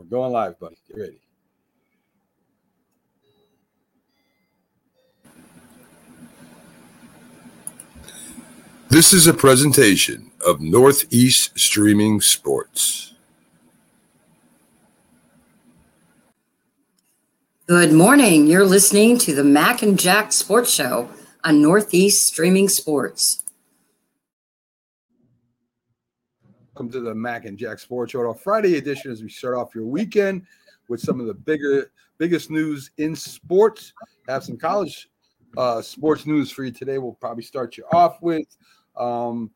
We're going live, buddy. Get ready. This is a presentation of Northeast Streaming Sports. Good morning. You're listening to the Mac and Jack Sports Show on Northeast Streaming Sports. Welcome to the Mac and Jack Sports Show, our Friday edition as we start off your weekend with some of the bigger, biggest news in sports. Have some college uh, sports news for you today. We'll probably start you off with. Um,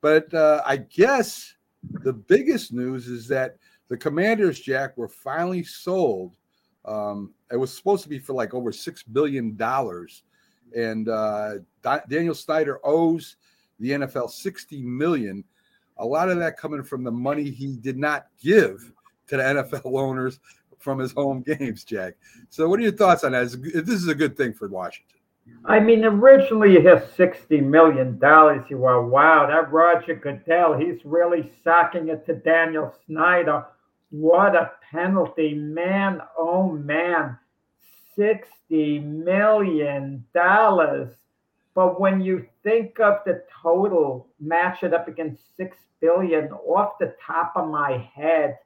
but uh, I guess the biggest news is that the Commanders, Jack, were finally sold. Um, it was supposed to be for like over six billion dollars, and uh, Daniel Snyder owes the NFL sixty million. A lot of that coming from the money he did not give to the NFL owners from his home games, Jack. So, what are your thoughts on that? This is a good thing for Washington. I mean, originally you hear sixty million dollars. You are wow, that Roger Goodell, he's really socking it to Daniel Snyder. What a penalty, man! Oh man, sixty million dollars. But when you think of the total, match it up against six billion. Off the top of my head,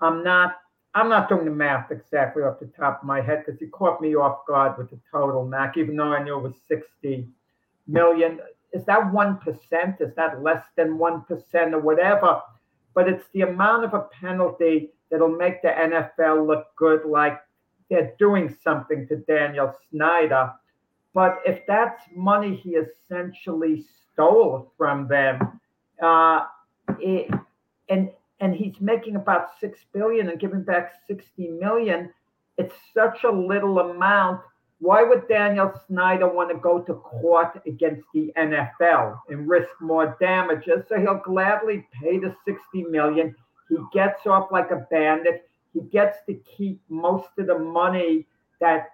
I'm not I'm not doing the math exactly off the top of my head because you caught me off guard with the total, Mac, even though I knew it was 60 million. Is that 1%? Is that less than 1% or whatever? But it's the amount of a penalty that'll make the NFL look good, like they're doing something to Daniel Snyder. But if that's money he essentially stole from them, uh, it, and and he's making about six billion and giving back 60 million it's such a little amount. Why would daniel snyder want to go to court against the nfl and risk more damages? So he'll gladly pay the 60 million. He gets off like a bandit. He gets to keep most of the money that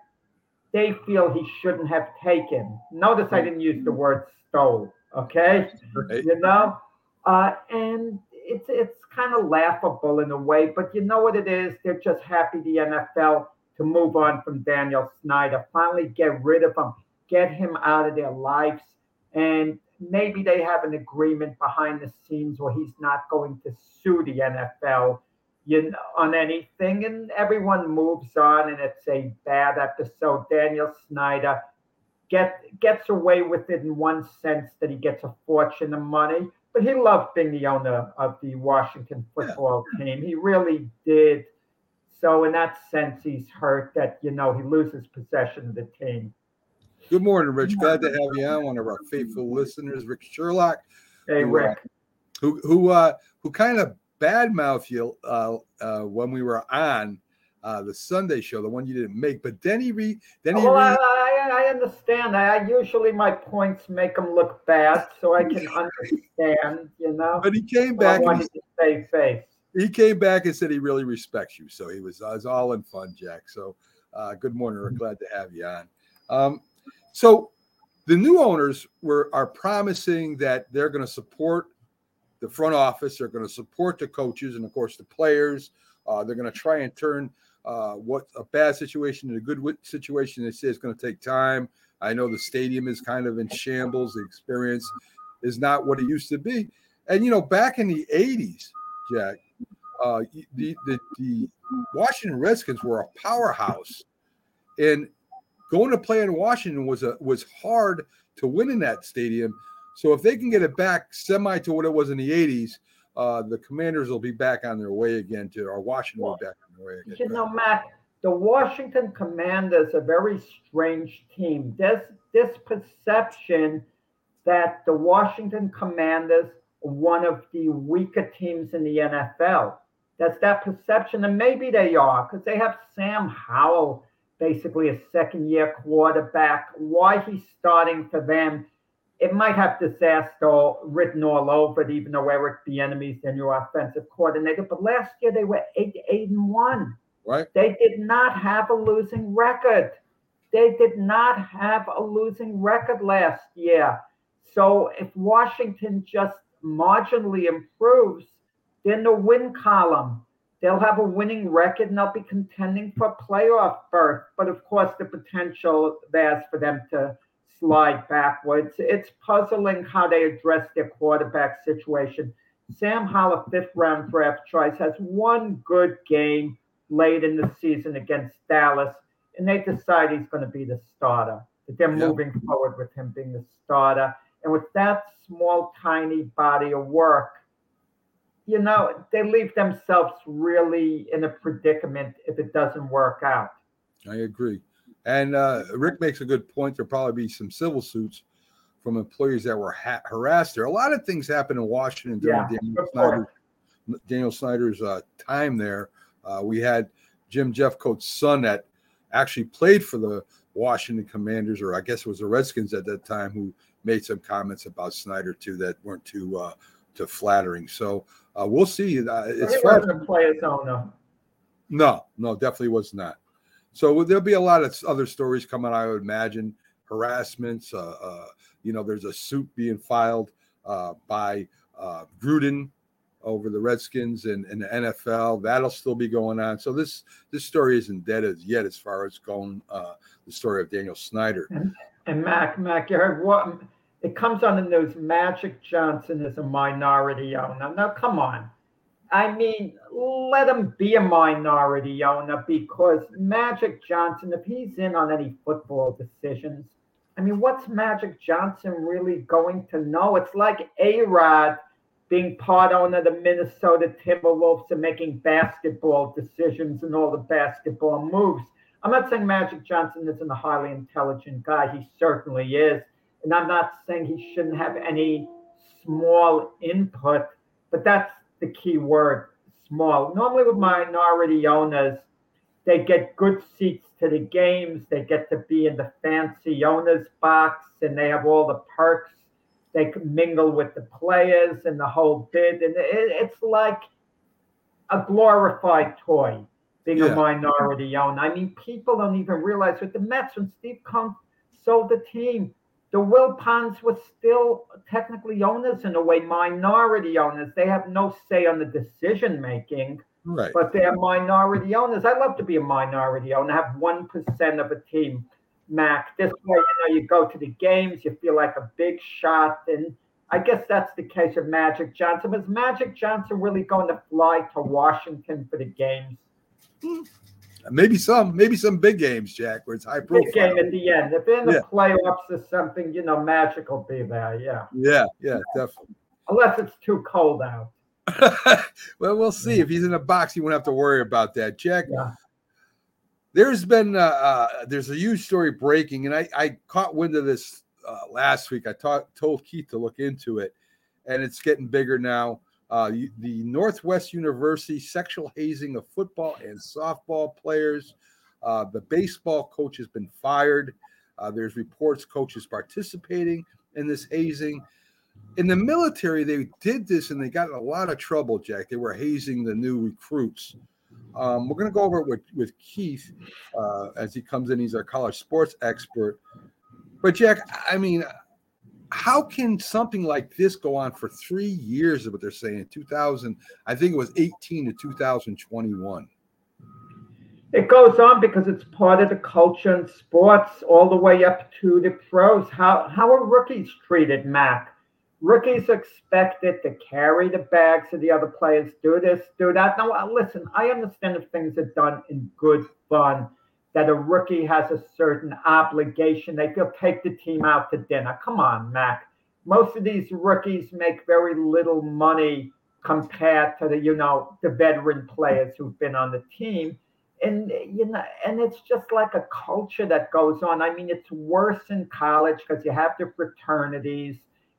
they feel he shouldn't have taken notice i didn't use the word stole okay right. you know uh, and it's it's kind of laughable in a way, but you know what it is? They're just happy the NFL to move on from Daniel Snyder, finally get rid of him, get him out of their lives, and maybe they have an agreement behind the scenes where he's not going to sue the NFL you know, on anything, and everyone moves on, and it's a bad episode. Daniel Snyder get gets away with it in one sense that he gets a fortune of money but he loved being the owner of the Washington football yeah. team. He really did. So in that sense, he's hurt that you know he loses possession of the team. Good morning, Rich. Glad to have you on. One of our faithful listeners, Rick Sherlock. Hey, who, Rick. Uh, who who uh, who kind of badmouth you uh, uh, when we were on uh, the Sunday show, the one you didn't make. But then he re then he. Well, re- I, I, understand. I usually my points make him look bad, so I can understand. You know. But he came back. I wanted to save face. He came back and said he really respects you, so he was, uh, was all in fun, Jack. So, uh, good morning. We're glad to have you on. Um, so, the new owners were are promising that they're going to support the front office. They're going to support the coaches and, of course, the players. Uh, they're going to try and turn uh, what a bad situation and a good situation. They say it's going to take time. I know the stadium is kind of in shambles. The experience is not what it used to be. And you know, back in the '80s, Jack, uh, the, the the Washington Redskins were a powerhouse, and going to play in Washington was a was hard to win in that stadium. So if they can get it back semi to what it was in the '80s, uh, the Commanders will be back on their way again to, or Washington back on their way again. You know, Matt, the Washington Commanders a very strange team. There's this perception that the Washington Commanders are one of the weaker teams in the NFL. That's that perception, and maybe they are because they have Sam Howell, basically a second year quarterback. Why he's starting for them it might have disaster written all over it, even though Eric Bieniemy's their new offensive coordinator. But last year they were eight, eight and one. Right. They did not have a losing record. They did not have a losing record last year. So if Washington just marginally improves, then the win column they'll have a winning record and they'll be contending for playoff berth. But of course, the potential there's for them to slide backwards. It's puzzling how they address their quarterback situation. Sam Howell, fifth round draft choice, has one good game late in the season against Dallas, and they decide he's going to be the starter. That they're yep. moving forward with him being the starter. And with that small, tiny body of work, you know, they leave themselves really in a predicament if it doesn't work out. I agree. And uh, Rick makes a good point. There'll probably be some civil suits from employees that were ha- harassed there. A lot of things happened in Washington during yeah, Daniel, Snyder, Daniel, Snyder's uh, time there. Uh, we had Jim Jeffcoat's son that actually played for the Washington Commanders, or I guess it was the Redskins at that time, who made some comments about Snyder too that weren't too uh, too flattering. So uh, we'll see. Uh, it's he wasn't a player's owner. No, no, definitely was not. So there'll be a lot of other stories coming. I would imagine harassments. Uh, uh, you know, there's a suit being filed uh, by uh, Gruden over the Redskins and, and, the NFL. That'll still be going on. So this this story isn't dead as yet as far as going uh, the story of Daniel Snyder. And, Mac, Mac, you heard what it comes on the news. Magic Johnson is a minority owner. Now, come on. I mean, let him be a minority owner because Magic Johnson, if he's in on any football decisions, I mean, what's Magic Johnson really going to know? It's like A Rod being part owner of the Minnesota Timberwolves and making basketball decisions and all the basketball moves. I'm not saying Magic Johnson isn't a highly intelligent guy. He certainly is. And I'm not saying he shouldn't have any small input, but that's the key word small. Normally, with minority owners, they get good seats to the games, they get to be in the fancy owners box, and they have all the perks they can mingle with the players and the whole bit. And it, it's like a glorified toy being yeah. a minority owner. I mean, people don't even realize with the Mets when Steve Cohen sold the team, the Wilpons were still technically owners in a way, minority owners. They have no say on the decision making, right. but they're minority owners. I'd love to be a minority owner, have 1% of a team Mac. This way, you know, you go to the games, you feel like a big shot. And I guess that's the case of Magic Johnson. Was Magic Johnson really going to fly to Washington for the games? Hmm. Maybe some, maybe some big games, Jack, where it's high profile. Big game at the end. If in the yeah. playoffs or something, you know, Magic will be there. Yeah. Yeah, yeah, definitely. Unless it's too cold out. well, we'll see. If he's in a box, you won't have to worry about that. Jack, yeah there's been uh, uh, there's a huge story breaking, and I, I caught wind of this uh, last week. I taught, told Keith to look into it, and it's getting bigger now. Uh, the Northwest University sexual hazing of football and softball players. Uh, the baseball coach has been fired. Uh, there's reports coaches participating in this hazing. In the military, they did this and they got a lot of trouble, Jack. They were hazing the new recruits. Um, we're going to go over it with, with Keith uh, as he comes in. He's our college sports expert. But, Jack, I mean, how can something like this go on for three years of what they're saying 2000 i think it was 18 to 2021 it goes on because it's part of the culture in sports all the way up to the pros. How how are rookies treated mac? Rookies expected to carry the bags of the other players, do this, do that. Now, uh, listen, I understand if things are done in good fun, that a rookie has a certain obligation. They feel take the team out to dinner. Come on, Mac. Most of these rookies make very little money compared to the, you know, the veteran players who've been on the team. And you know, and it's just like a culture that goes on. I mean, it's worse in college because you have the fraternities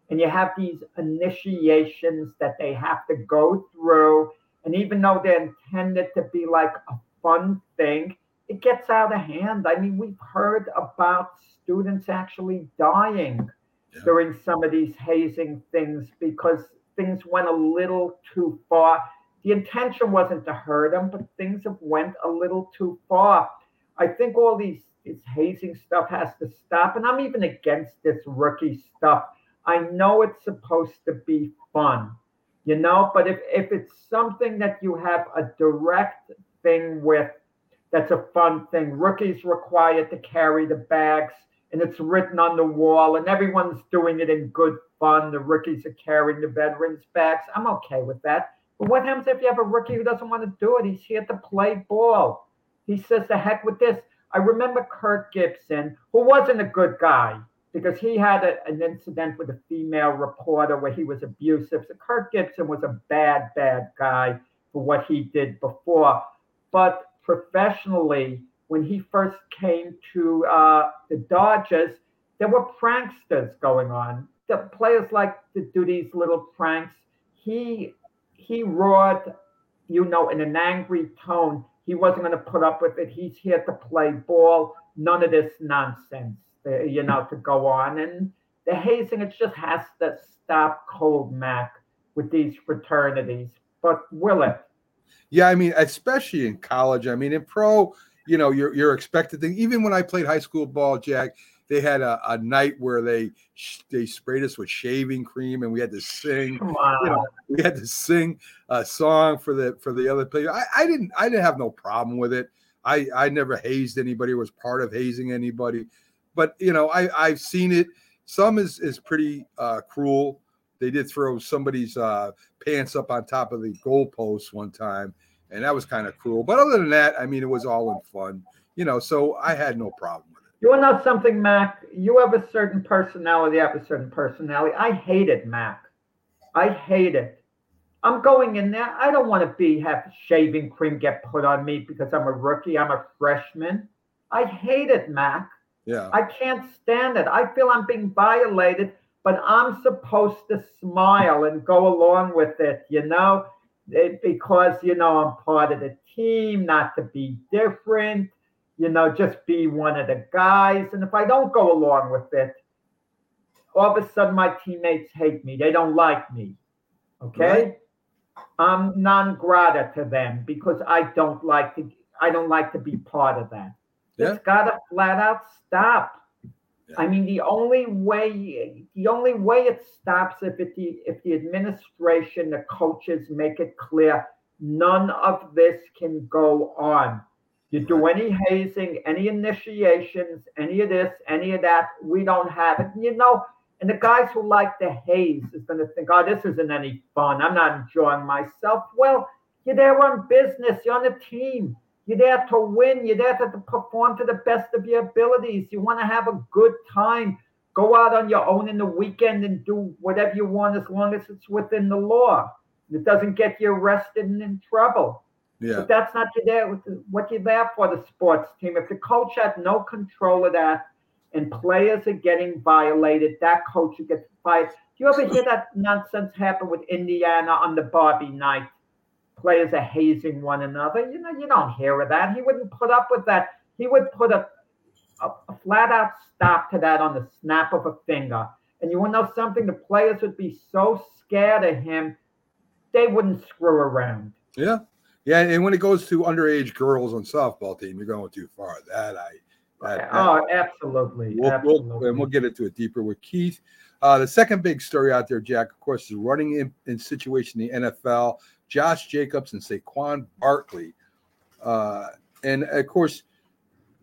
and you have these initiations that they have to go through. And even though they're intended to be like a fun thing, it gets out of hand. I mean, we've heard about students actually dying yeah. during some of these hazing things because things went a little too far. The intention wasn't to hurt them, but things have went a little too far. I think all these this hazing stuff has to stop, and I'm even against this rookie stuff I know it's supposed to be fun. you know. But if if it's something that you have a direct thing with, that's a fun thing. Rookies required to carry the bags, and it's written on the wall, and everyone's doing it in good fun. The rookies are carrying the veterans' bags. I'm okay with that. But what happens if you have a rookie who doesn't want to do it? He's here to play ball. He says, "The heck with this." I remember Kirk Gibson, who wasn't a good guy because he had a, an incident with a female reporter where he was abusive. So Kirk Gibson was a bad, bad guy for what he did before. But professionally, when he first came to uh, the Dodgers, there were pranksters going on. The players like to do these little pranks. He he roared, you know, in an angry tone. He wasn't going to put up with it. He's here to play ball. None of this nonsense, uh, you know, to go on. And the hazing, it just has to stop cold, Mac, with these fraternities. But will it? Yeah, I mean, especially in college. I mean, in pro, you know, you're you're expected to. Even when I played high school ball, Jack, they had a, a night where they they sprayed us with shaving cream and we had to sing. Wow. You know, we had to sing a song for the for the other players. I, I didn't I didn't have no problem with it. I I never hazed anybody, was part of hazing anybody. But you know, I I've seen it. Some is is pretty uh, cruel. They did throw somebody's uh, pants up on top of the goalpost one time, and that was kind of cruel. But other than that, I mean, it was all in fun, you know. So I had no problem with it. You to know something, Mac? You have a certain personality. I have a certain personality. I hate it, Mac. I hate it. I'm going in there. I don't want to be have shaving cream get put on me because I'm a rookie. I'm a freshman. I hate it, Mac. Yeah. I can't stand it. I feel I'm being violated, but I'm supposed to smile and go along with it, you know, it, because, you know, I'm part of the team, not to be different, you know, just be one of the guys. And if I don't go along with it, all of a sudden my teammates hate me. They don't like me. Okay. Right. I'm non grata to them because I don't like to I don't like to be part of that. Yeah. It's gotta flat out stop. I mean, the only way the only way it stops if it the if the administration, the coaches make it clear none of this can go on. You do any hazing, any initiations, any of this, any of that, we don't have it. You know, and the guys who like the haze is going to think, oh, this isn't any fun. I'm not enjoying myself. Well, you're there on business. You're on a team. You're there to win. You're there to perform to the best of your abilities. You want to have a good time. Go out on your own in the weekend and do whatever you want as long as it's within the law. It doesn't get you arrested and in trouble. Yeah. But that's not you there what you're there for, the sports team. If the coach had no control of that and players are getting violated, that coach will get fired. Do you ever hear that nonsense happen with Indiana on the Bobby Knight? Players are hazing one another. You know, you don't hear of that. He wouldn't put up with that. He would put a, a, a flat out stop to that on the snap of a finger. And you want to know something? The players would be so scared of him, they wouldn't screw around. Yeah. Yeah. And when it goes to underage girls on softball team, you're going too far. That I that, that- Oh, absolutely. We'll, absolutely. we'll, and we'll get into it deeper with Keith. Uh, the second big story out there, Jack, of course, is running in, in situation in the NFL. Josh Jacobs and Saquon Barkley. Uh, and of course,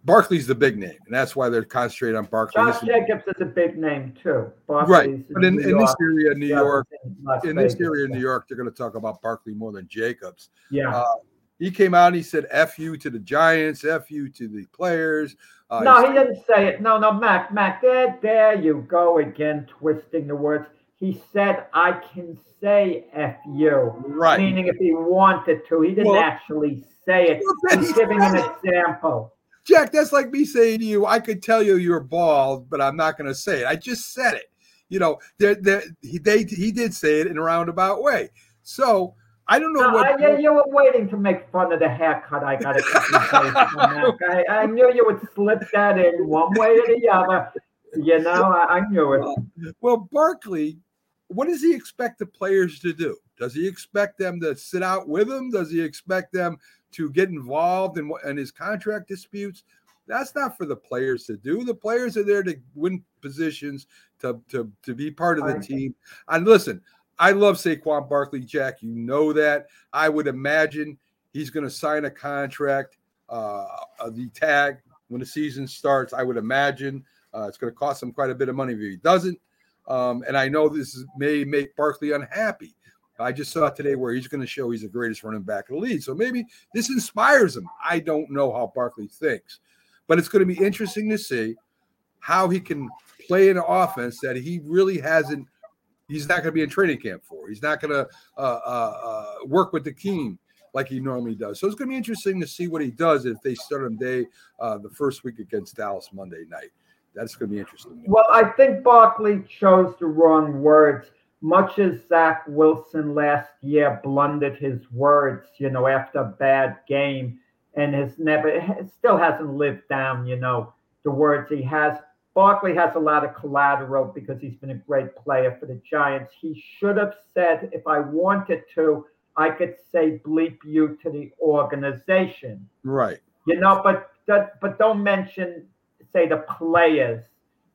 Barkley's the big name, and that's why they're concentrated on Barkley. Josh This Jacobs is a big name too. right. But in, New in this area, New York, Las in this area in New York, they're going to talk about Barkley more than Jacobs. Yeah. Uh, he came out and he said "f you" to the Giants, "f you" to the players. Uh, no, he didn't say it. No, no, Mac, Mac, there, there you go again, twisting the words. He said, "I can say f you," right. meaning if he wanted to. He didn't Well- actually say it. He's giving an example. Jack, that's like me saying to you, I could tell you you're bald, but I'm not going to say it. I just said it. You know, there, there, he, they, he did say it in a roundabout way. So I don't know No, what. I, you were waiting to make fun of the haircut I got it. I, I knew you would slip that in one way or the other. You know, I, I knew it. Well, Barkley, what does he expect the players to do? Does he expect them to sit out with him? Does he expect them to get involved in, what- in his contract disputes? That's not for the players to do. The players are there to win positions, to to, to be part of the team. And listen, I love Saquon Barkley, Jack. You know that. I would imagine he's going to sign a contract, uh, the tag when the season starts. I would imagine uh, it's going to cost him quite a bit of money if he doesn't. Um, and I know this is, may make Barkley unhappy. I just saw today where he's going to show he's the greatest running back in the league. So maybe this inspires him. I don't know how Barkley thinks, but it's going to be interesting to see how he can play an offense that he really hasn't. He's not going to be in training camp for. He's not going to uh, uh, uh, work with the team like he normally does. So it's going to be interesting to see what he does if they start him day uh, the first week against Dallas Monday night. That's going to be interesting. Well, I think Barkley chose the wrong words much as Zach Wilson last year blundered his words, you know, after a bad game and has never, still hasn't lived down, you know, the words he has. Barkley has a lot of collateral because he's been a great player for the Giants. He should have said, if I wanted to, I could say bleep you to the organization. Right. You know, but but don't mention say the players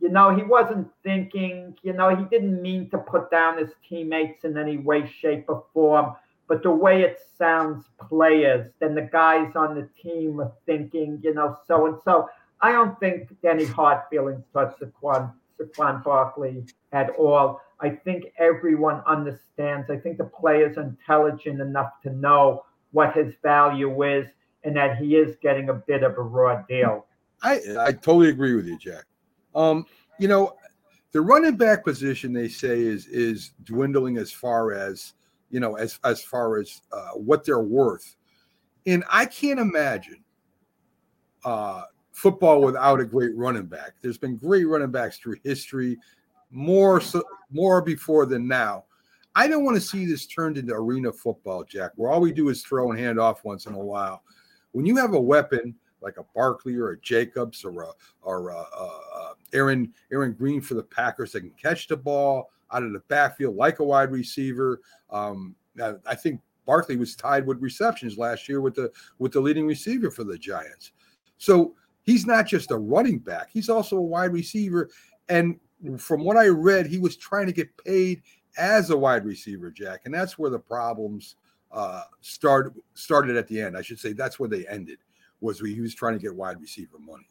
you know, he wasn't thinking, you know, he didn't mean to put down his teammates in any way, shape, or form. But the way it sounds, players, then the guys on the team are thinking, you know, so and so. I don't think any hard feelings towards Saquon, Saquon Barkley at all. I think everyone understands. I think the players intelligent enough to know what his value is and that he is getting a bit of a raw deal. I, I totally agree with you, Jack. Um, you know, the running back position they say is is dwindling as far as you know as as far as uh, what they're worth, and I can't imagine uh, football without a great running back. There's been great running backs through history, more so, more before than now. I don't want to see this turned into arena football, Jack, where all we do is throw and hand off once in a while. When you have a weapon like a Barkley or a Jacobs or a, or a, a Aaron Aaron Green for the Packers that can catch the ball out of the backfield like a wide receiver. Um, I think Barkley was tied with receptions last year with the with the leading receiver for the Giants. So he's not just a running back; he's also a wide receiver. And from what I read, he was trying to get paid as a wide receiver, Jack, and that's where the problems uh, started started at the end. I should say that's where they ended was he was trying to get wide receiver money.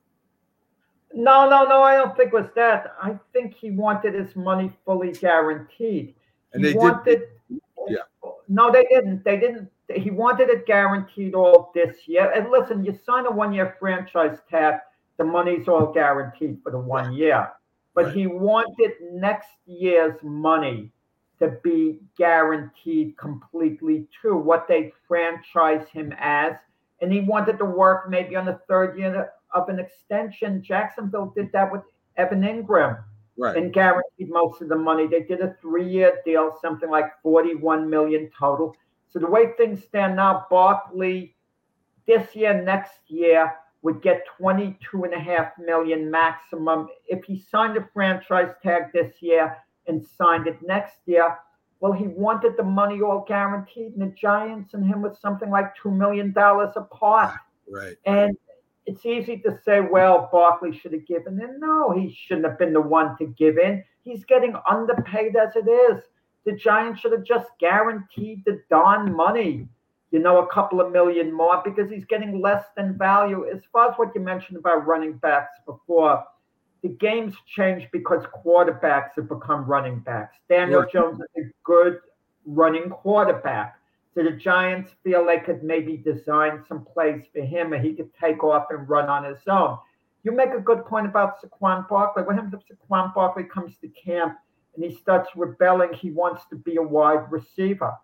No, no, no. I don't think it was that. I think he wanted his money fully guaranteed. And he they wanted. Did, yeah. No, they didn't. They didn't. He wanted it guaranteed all this year. And listen, you sign a one-year franchise tag, the money's all guaranteed for the one year. But right. he wanted next year's money to be guaranteed completely too. What they franchise him as and he wanted to work maybe on the third year of an extension. Jacksonville did that with Evan Engram right. and guaranteed most of the money. They did a three-year deal, something like 41 million total. So the way things stand now, Barkley this year, next year would get 22 and a half million maximum. If he signed a franchise tag this year and signed it next year, well, he wanted the money all guaranteed, and the Giants and him was something like two million dollars apart. Right. And it's easy to say, well, Barkley should have given in. No, he shouldn't have been the one to give in. He's getting underpaid as it is. The Giants should have just guaranteed the Don money, you know, a couple of million more because he's getting less than value. As far as what you mentioned about running backs before, the game's changed because quarterbacks have become running backs. Daniel yeah. Jones is a good running quarterback. So the Giants feel they could maybe design some plays for him and he could take off and run on his own. You make a good point about Saquon Barkley. What happens if Saquon Barkley comes to camp and he starts rebelling? He wants to be a wide receiver.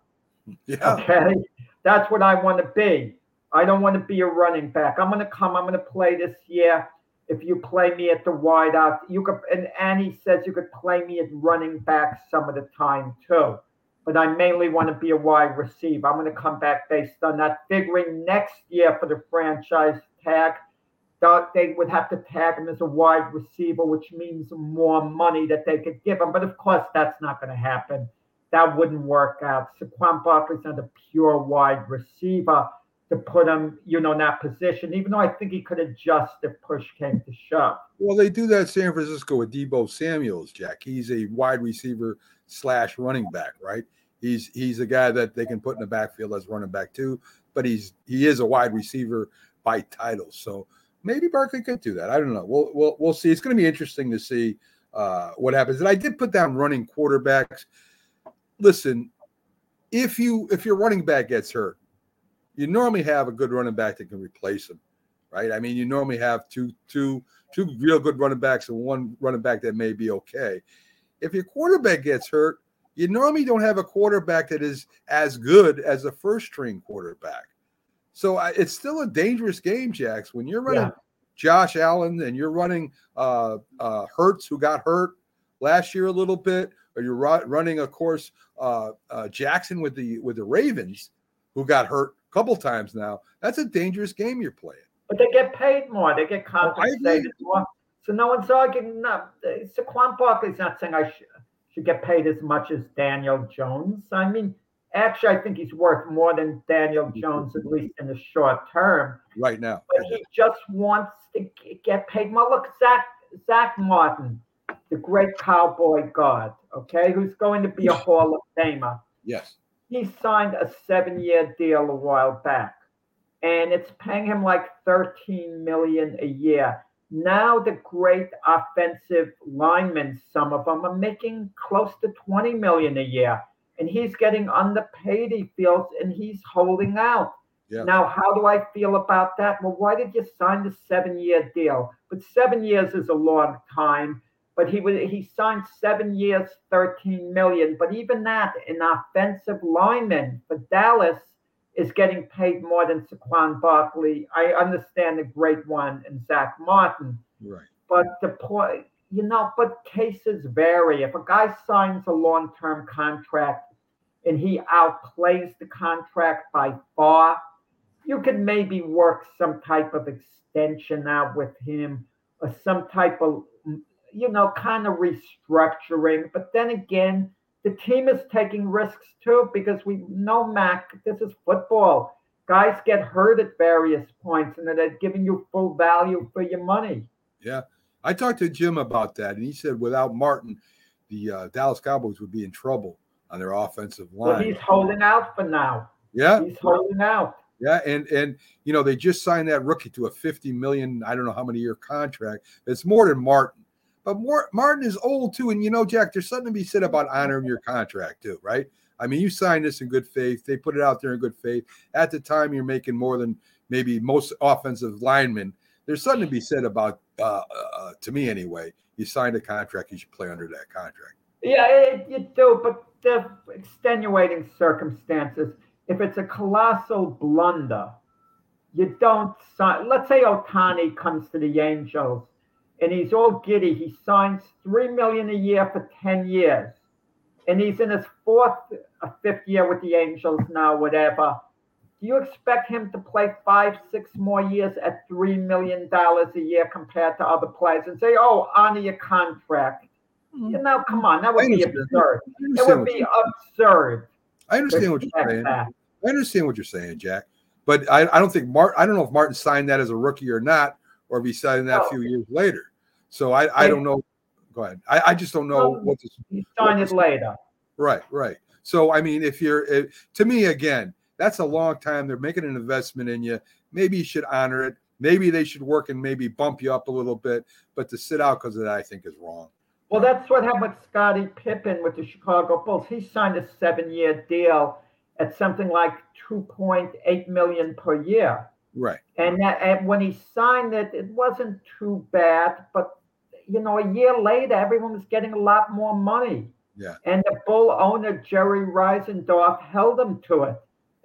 Yeah. Okay. That's what I want to be. I don't want to be a running back. I'm going to come, I'm going to play this year if you play me at the wide out, you could and Annie says you could play me at running back some of the time too. But I mainly want to be a wide receiver. I'm going to come back based on that, figuring next year for the franchise tag, they would have to tag him as a wide receiver, which means more money that they could give him. But of course, that's not going to happen. That wouldn't work out. Saquon Barkley's not a pure wide receiver. to put him, you know, in that position, even though I think he could adjust if push came to shove. Well, they do that San Francisco with Deebo Samuels, Jack. He's a wide receiver slash running back, right? He's he's a guy that they can put in the backfield as running back too, but he's he is a wide receiver by title. So maybe Barkley could do that. I don't know. We'll we'll we'll see. It's going to be interesting to see uh, what happens. And I did put down running quarterbacks. Listen, if you if your running back gets hurt, you normally have a good running back that can replace him, right? I mean, you normally have two two two real good running backs and one running back that may be okay. If your quarterback gets hurt, you normally don't have a quarterback that is as good as a first string quarterback. So I, it's still a dangerous game, Jax. When you're running yeah. Josh Allen and you're running uh, uh, Hurts, who got hurt last year a little bit, or you're running, of course, uh, uh, Jackson with the with the Ravens, who got hurt a couple times now. That's a dangerous game you're playing. But they get paid more. They get compensated more. So no one's arguing. No, Saquon Barkley's not saying I should, should get paid as much as Daniel Jones. I mean, actually, I think he's worth more than Daniel mm-hmm. Jones, at least in the short term. Right now. But he just wants to get paid more. Look, Zach Zach Martin the great cowboy god, okay, who's going to be a Hall of Famer. Yes. He signed a seven year deal a while back, and it's paying him like 13 million a year. Now the great offensive linemen, some of them are making close to 20 million a year. And he's getting underpaid, he feels, and he's holding out. Yeah. Now, how do I feel about that? Well, why did you sign the seven year deal? But seven years is a long time but he was he signed seven years, 13 million. But even that, an offensive lineman for Dallas is getting paid more than Saquon Barkley. I understand the great one and Zach Martin. Right. But the point, you know, but cases vary. If a guy signs a long-term contract and he outplays the contract by far, you could maybe work some type of extension out with him or some type of you know, kind of restructuring. But then again, the team is taking risks too because we know, Mac, this is football. Guys get hurt at various points and they're giving you full value for your money. Yeah. I talked to Jim about that, and he said without Martin, the uh, Dallas Cowboys would be in trouble on their offensive line. Well, he's holding out for now. Yeah. He's holding out. Yeah, and and you know they just signed that rookie to a 50 million, I don't know how many year contract. It's more than Martin. But more, Martin is old too, and you know, Jack, there's something to be said about honoring your contract too, right? I mean, you signed this in good faith. They put it out there in good faith. At the time, you're making more than maybe most offensive linemen. There's something to be said about, uh, uh, to me anyway. You signed a contract, you should play under that contract. Yeah, it, you do, but extenuating circumstances. If it's a colossal blunder, you don't sign. Let's say Ohtani comes to the Angels and he's all giddy. He signs three million a year for ten years, and he's in his fourth, uh, fifth year with the Angels now. Whatever. Do you expect him to play five, six more years at three million dollars a year compared to other players, and say, "Oh, honor your contract"? Mm-hmm. You know, come on, that would be absurd. It would be absurd. I understand what you're saying. That. I understand what you're saying, Jack. But I, I don't think Martin. I don't know if Martin signed that as a rookie or not or if he signed that a few years later. So I, I don't know. Go ahead. I, I just don't know what this. He signed it later. Right, right. So I mean, if you're if, to me again, that's a long time. They're making an investment in you. Maybe you should honor it. Maybe they should work and maybe bump you up a little bit. But to sit out because of that, I think is wrong. Well, that's what happened with Scottie Pippen with the Chicago Bulls. He signed a seven-year deal at something like 2.8 million per year. Right. And, that, and when he signed it, it wasn't too bad. But, you know, a year later, everyone was getting a lot more money. Yeah. And the Bull owner, Jerry Reinsdorf held him to it.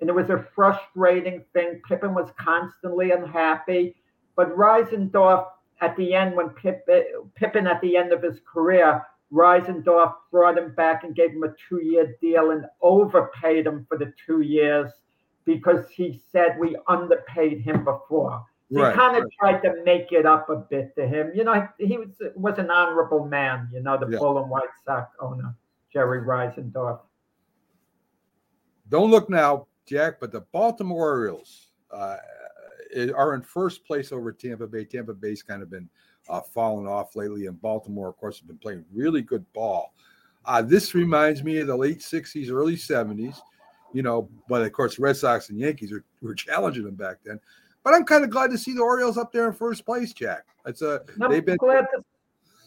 And it was a frustrating thing. Pippen was constantly unhappy. But Reinsdorf, at the end, when Pippen at the end of his career, Reinsdorf brought him back and gave him a two year deal and overpaid him for the two years because he said we underpaid him before. So right, he kind of right. tried to make it up a bit to him. You know, he was was an honorable man. You know, the yeah. Bull and White Sox owner Jerry Reinsdorf. Don't look now, Jack, but the Baltimore Orioles uh, are in first place over Tampa Bay. Tampa Bay's kind of been uh, falling off lately, and Baltimore, of course, has been playing really good ball. Uh, this reminds me of the late 60s, early 70s, you know, but of course, Red Sox and Yankees were, were challenging them back then. But I'm kind of glad to see the Orioles up there in first place, Jack. It's a I'm they've been glad to,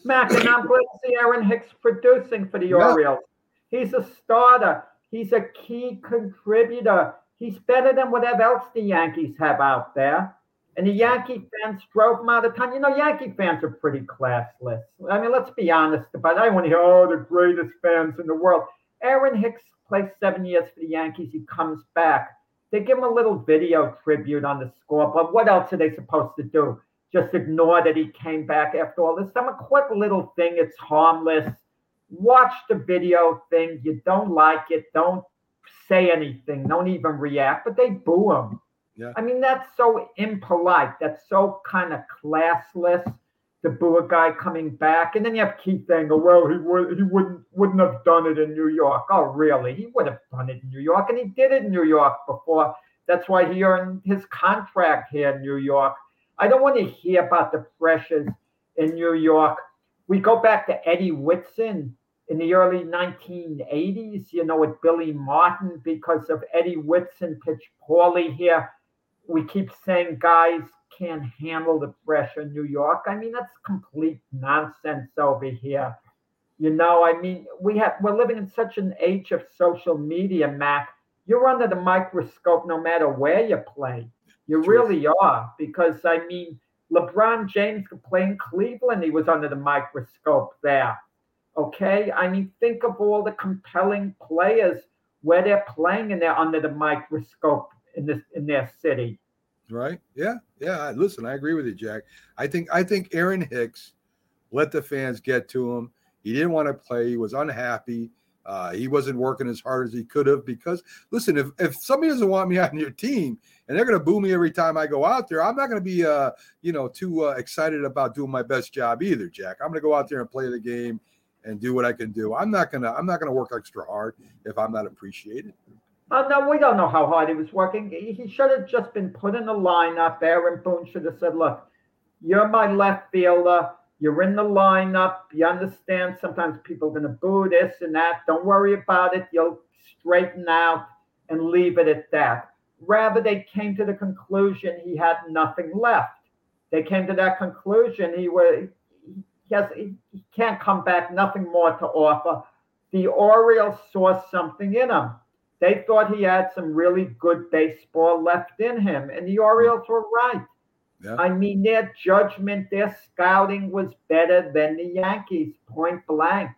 Mac, and I'm glad to see Aaron Hicks producing for the yeah. Orioles. He's a starter. He's a key contributor. He's better than whatever else the Yankees have out there. And the Yankee fans drove him out of town. You know, Yankee fans are pretty classless. I mean, let's be honest about it. I want to hear, oh, the greatest fans in the world. Aaron Hicks plays seven years for the Yankees. He comes back. They give him a little video tribute on the score, but what else are they supposed to do? Just ignore that he came back after all this time. A quick little thing, it's harmless. Watch the video thing. You don't like it, don't say anything, don't even react, but they boo him. Yeah. I mean, that's so impolite. That's so kind of classless to boo a guy coming back. And then you have Keith Engel. Well, he would he wouldn't wouldn't have done it in New York. Oh, really? He would have done it in New York, and he did it in New York before. That's why he earned his contract here in New York. I don't want to hear about the pressures in New York. We go back to Eddie Whitson in the early 1980s, you know, with Billy Martin because of Eddie Whitson pitched poorly here we keep saying guys can't handle the pressure in New York. I mean, that's complete nonsense over here. You know, I mean, we have we're living in such an age of social media, Mac. You're under the microscope no matter where you play. You really are. Because I mean, LeBron James could play in Cleveland, he was under the microscope there. Okay. I mean, think of all the compelling players where they're playing and they're under the microscope in this in their city. Right? Yeah, yeah. Listen, I agree with you, Jack. I think I think Aaron Hicks let the fans get to him. He didn't want to play. He was unhappy. Uh, he wasn't working as hard as he could have because listen, if, if somebody doesn't want me on your team and they're going to boo me every time I go out there, I'm not going to be uh, you know too uh, excited about doing my best job either, Jack. I'm going to go out there and play the game and do what I can do. I'm not gonna I'm not gonna work extra hard if I'm not appreciated. Uh, no, we don't know how hard he was working. He should have just been put in the lineup. Aaron Boone should have said, look, you're my left fielder. You're in the lineup. You understand sometimes people are to boo this and that. Don't worry about it. You'll straighten out and leave it at that. Rather, they came to the conclusion he had nothing left. They came to that conclusion he was he, has, he can't come back, nothing more to offer. The Orioles saw something in him they thought he had some really good baseball left in him, and the Orioles were right. Yeah. I mean, their judgment, their scouting was better than the Yankees, point blank.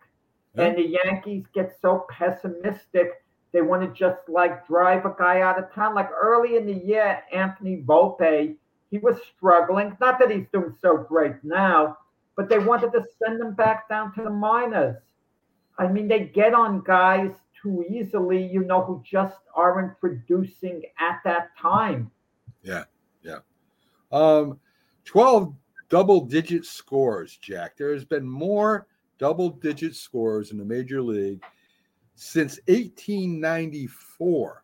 Yeah. And the Yankees get so pessimistic, they want to just like drive a guy out of town. Like early in the year, Anthony Volpe, he was struggling. Not that he's doing so great now, but they wanted to send them back down to the minors. I mean, they get on guys too easily, you know, who just aren't producing at that time. Yeah, yeah. Um, 12 double digit scores, Jack. There has been more double digit scores in the major league since 1894.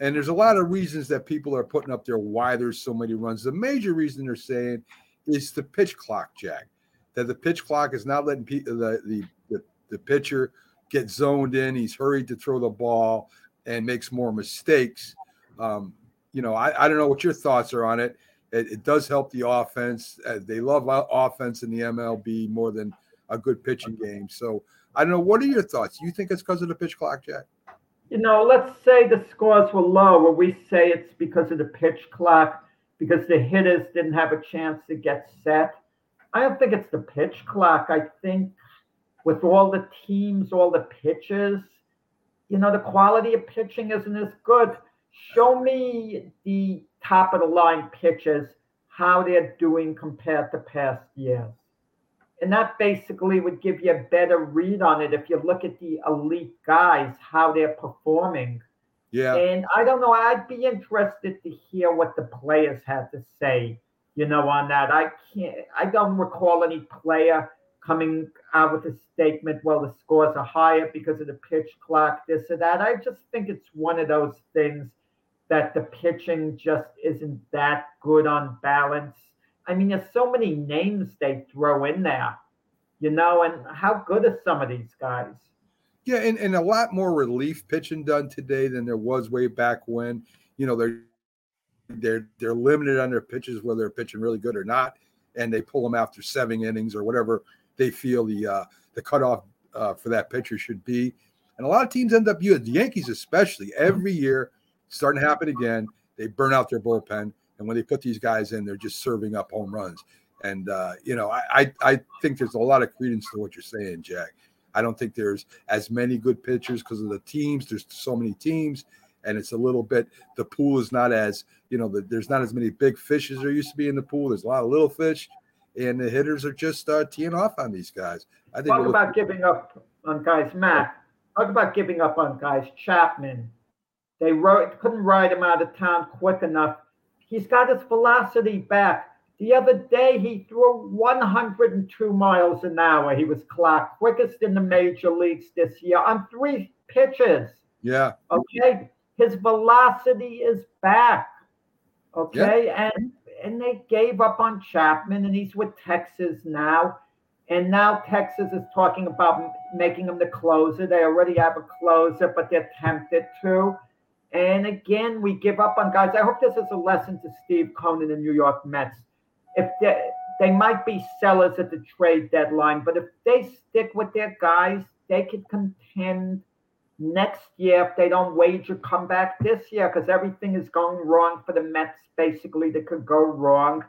And there's a lot of reasons that people are putting up there why there's so many runs. The major reason they're saying is the pitch clock, Jack. That the pitch clock is not letting pe- the, the, the, the pitcher get zoned in. He's hurried to throw the ball and makes more mistakes. Um, you know, I, I don't know what your thoughts are on it. It, it does help the offense. Uh, they love offense in the MLB more than a good pitching game. So I don't know. What are your thoughts? You think it's because of the pitch clock, Jack? You know, let's say the scores were low, where we say it's because of the pitch clock, because the hitters didn't have a chance to get set. I don't think it's the pitch clock. I think with all the teams, all the pitches, you know, the quality of pitching isn't as good. Show me the top of the line pitches, how they're doing compared to past years. And that basically would give you a better read on it if you look at the elite guys, how they're performing. Yeah. And I don't know, I'd be interested to hear what the players had to say, you know, on that. I can't, I don't recall any player coming out with a statement, well, the scores are higher because of the pitch clock, this or that. I just think it's one of those things that the pitching just isn't that good on balance. I mean, there's so many names they throw in there, you know, and how good are some of these guys? Yeah, and, and a lot more relief pitching done today than there was way back when. You know, they're they're they're limited on their pitches whether they're pitching really good or not, and they pull them after seven innings or whatever they feel the uh, the cutoff uh, for that pitcher should be. And a lot of teams end up the Yankees, especially every year, starting to happen again. They burn out their bullpen, and when they put these guys in, they're just serving up home runs. And uh, you know, I, I I think there's a lot of credence to what you're saying, Jack. I don't think there's as many good pitchers because of the teams. There's so many teams, and it's a little bit. The pool is not as you know. The, there's not as many big fish as there used to be in the pool. There's a lot of little fish, and the hitters are just uh, teeing off on these guys. I think. Talk about giving up on guys, Matt. Talk about giving up on guys. Chapman, they wrote, couldn't ride him out of town quick enough. He's got his velocity back. The other day, he threw 102 miles an hour. He was clocked quickest in the major leagues this year on three pitches. Yeah. Okay. His velocity is back. Okay. Yeah. And and they gave up on Chapman, and he's with Texas now. And now Texas is talking about making him the closer. They already have a closer, but they're tempted to. And again, we give up on guys. I hope this is a lesson to Steve Cohen and the New York Mets. If they, they might be sellers at the trade deadline, but if they stick with their guys, they could contend next year if they don't wage a comeback this year because everything is going wrong for the Mets, basically, that could go wrong.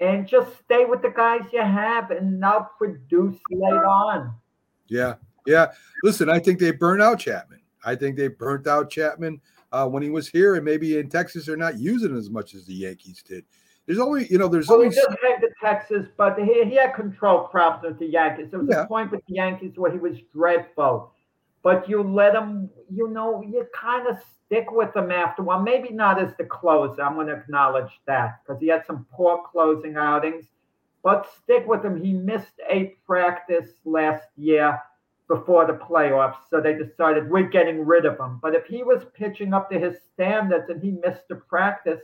And just stay with the guys you have and now produce later on. Yeah. Yeah. Listen, I think they burn out Chapman. I think they burnt out Chapman uh, when he was here, and maybe in Texas they're not using as much as the Yankees did. There's only, you know, there's well, always. He just came to Texas, but he, he had control problems with the Yankees. There was yeah. a point with the Yankees where he was dreadful, but you let him, you know, you kind of stick with him after a while. Maybe not as the closer. I'm going to acknowledge that because he had some poor closing outings, but stick with him. He missed a practice last year before the playoffs. So they decided we're getting rid of him. But if he was pitching up to his standards and he missed a practice,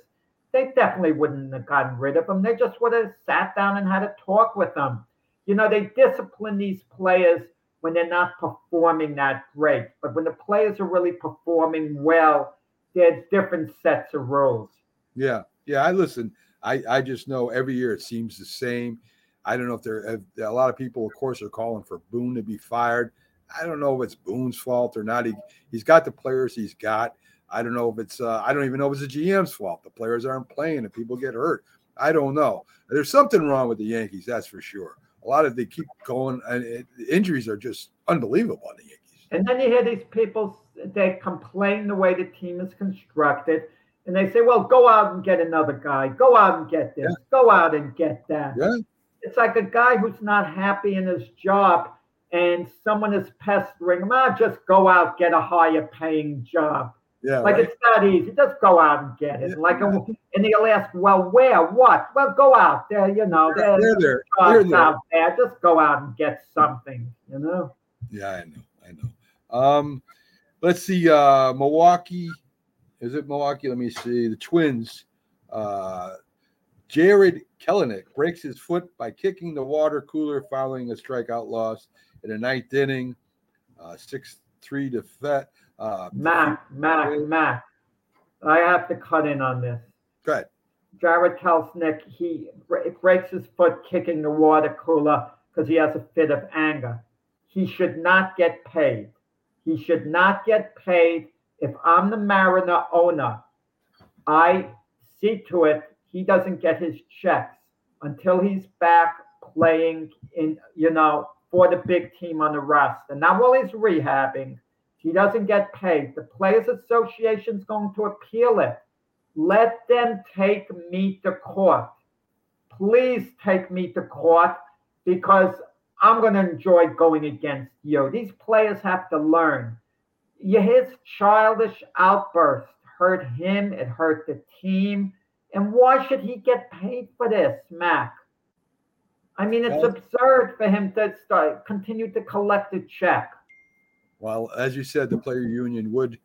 they definitely wouldn't have gotten rid of him. They just would have sat down and had a talk with them. You know, they discipline these players when they're not performing that great. But when the players are really performing well, there's different sets of rules. Yeah. Yeah. I listen. I, I just know every year it seems the same. I don't know if there a lot of people, of course, are calling for Boone to be fired. I don't know if it's Boone's fault or not. He he's got the players he's got. I don't know if it's uh, I don't even know if it's the GM's fault. The players aren't playing and people get hurt. I don't know. There's something wrong with the Yankees, that's for sure. A lot of they keep going, and it, injuries are just unbelievable on the Yankees. And then you hear these people they complain the way the team is constructed, and they say, "Well, go out and get another guy. Go out and get this. Yeah. Go out and get that." Yeah it's like a guy who's not happy in his job and someone is pestering him. Ah, just go out, get a higher paying job. Yeah, like right. it's not easy. Just go out and get it. Yeah. Like, and they'll ask, well, where, what? Well, go out there. You know, they're, they're there. They're there. out there. Just go out and get something. You know. Yeah, I know. I know. Um, let's see. Uh, Milwaukee. Is it Milwaukee? Let me see. The Twins. Uh, Jarred Kelenic breaks his foot by kicking the water cooler following a strikeout loss in a ninth inning. Uh, 6 3 to Fet. Uh, Mac, Mac, Mac. I have to cut in on this. Go ahead. Jarred Kelenic, he breaks his foot kicking the water cooler because he has a fit of anger. He should not get paid. He should not get paid. If I'm the Mariner owner, I see to it he doesn't get his checks until he's back playing in, you know, for the big team on the roster. Now, while he's rehabbing, he doesn't get paid. The Players Association is going to appeal it. Let them take me to court. Please take me to court because I'm going to enjoy going against you. These players have to learn. His childish outburst hurt him, it hurt the team. And why should he get paid for this, Mac? I mean, it's absurd for him to start continue to collect a check. Well, as you said, the player union would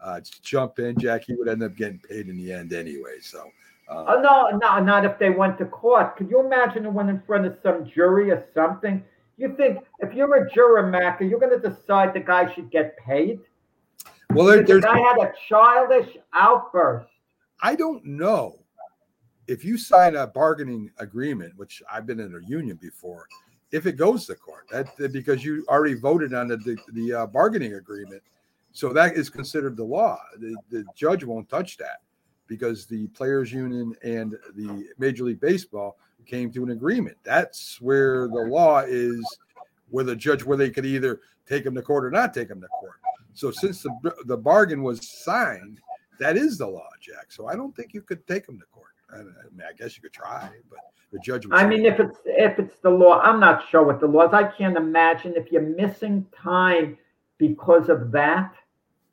uh, jump in, Jackie would end up getting paid in the end anyway. So. Uh, oh no, no, not if they went to court. Could you imagine it went in front of some jury or something? You think if you're a juror, Mac, you're going to decide the guy should get paid? Well, there, the guy had a childish outburst. I don't know if you sign a bargaining agreement, which I've been in a union before, if it goes to court, that because you already voted on the the, the uh, bargaining agreement, so that is considered the law. The, the judge won't touch that because the players union and the Major League Baseball came to an agreement. That's where the law is, where the judge where they could either take them to court or not take them to court. So since the the bargain was signed, that is the law, Jack. So I don't think you could take them to court. I, mean, I guess you could try, but the judge. I mean, if it's if it's the law, I'm not sure what the law is. I can't imagine if you're missing time because of that.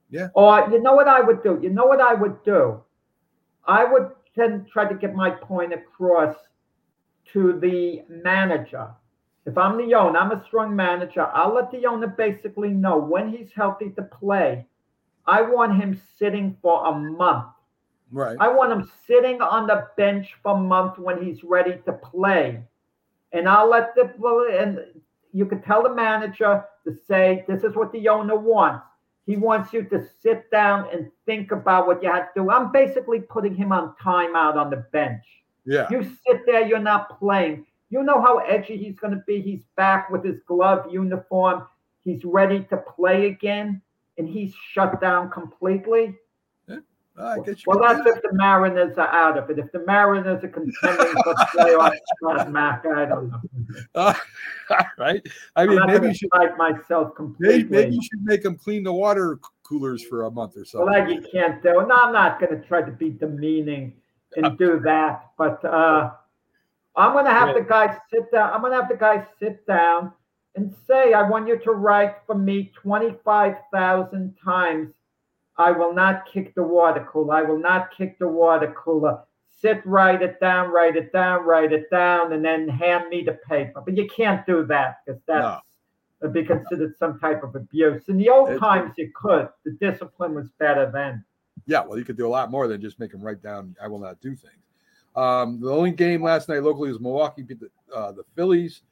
Yeah. Or you know what I would do? You know what I would do? I would then try to get my point across to the manager. If I'm the owner, I'm a strong manager. I'll let the owner basically know when he's healthy to play. I want him sitting for a month Right. I want him sitting on the bench for a month when he's ready to play. And I'll let the and you can tell the manager to say this is what the owner wants. He wants you to sit down and think about what you have to do. I'm basically putting him on timeout on the bench. Yeah. You sit there, you're not playing. You know how edgy he's going to be. He's back with his glove uniform. He's ready to play again, and he's shut down completely. I guess well, that's if the Mariners are out of it. If the Mariners are contending for playoff spot, Mac, I don't know. Uh, right. I mean, maybe you should myself completely. Maybe, maybe, you should make them clean the water coolers for a month or so. Well, that you can't do. No, I'm not going to try to be demeaning and do that. But uh, I'm going to have the guys sit down. I'm going to have the guys sit down and say, I want you to write for me 25,000 times I will not kick the water cooler. I will not kick the water cooler. Sit, write it down, write it down, write it down, and then hand me the paper. But you can't do that because that's no. would be considered some type of abuse. In the old times, you could. The discipline was better then. Yeah, well, you could do a lot more than just make them write down. I will not do things. Um, the only game last night locally was Milwaukee beat the, uh, the Phillies.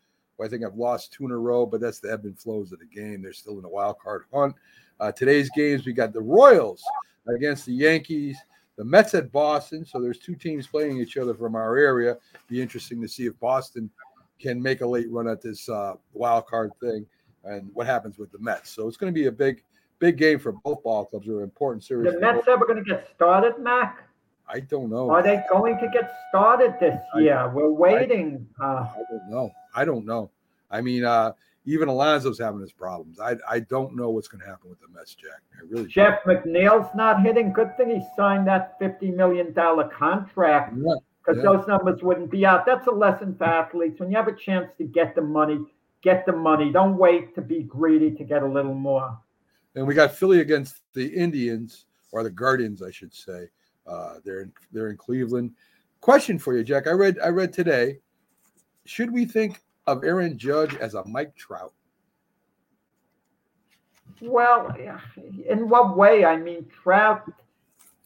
I think I've lost two in a row, but that's the ebb and flows of the game. They're still in the wild card hunt. Uh, today's games, we got the Royals against the Yankees, the Mets at Boston. So there's two teams playing each other from our area. Be interesting to see if Boston can make a late run at this uh, wild card thing and what happens with the Mets. So it's going to be a big, big game for both ball clubs. They're an important series. The Mets ever going to get started, Mac? I don't know. Are they going to get started this year? We're waiting. I, uh, I don't know. I don't know. I mean, uh, even Alonso's having his problems. I I don't know what's going to happen with the Mets, Jack. I really. Jeff don't. McNeil's not hitting. Good thing he signed that fifty million dollar contract because yeah, yeah. those numbers wouldn't be out. That's a lesson for athletes. When you have a chance to get the money, get the money. Don't wait to be greedy to get a little more. And we got Philly against the Indians or the Guardians, I should say. Uh, they're in, they're in Cleveland. Question for you, Jack. I read I read today. Should we think of Aaron Judge as a Mike Trout? Well, in what way? I mean, Trout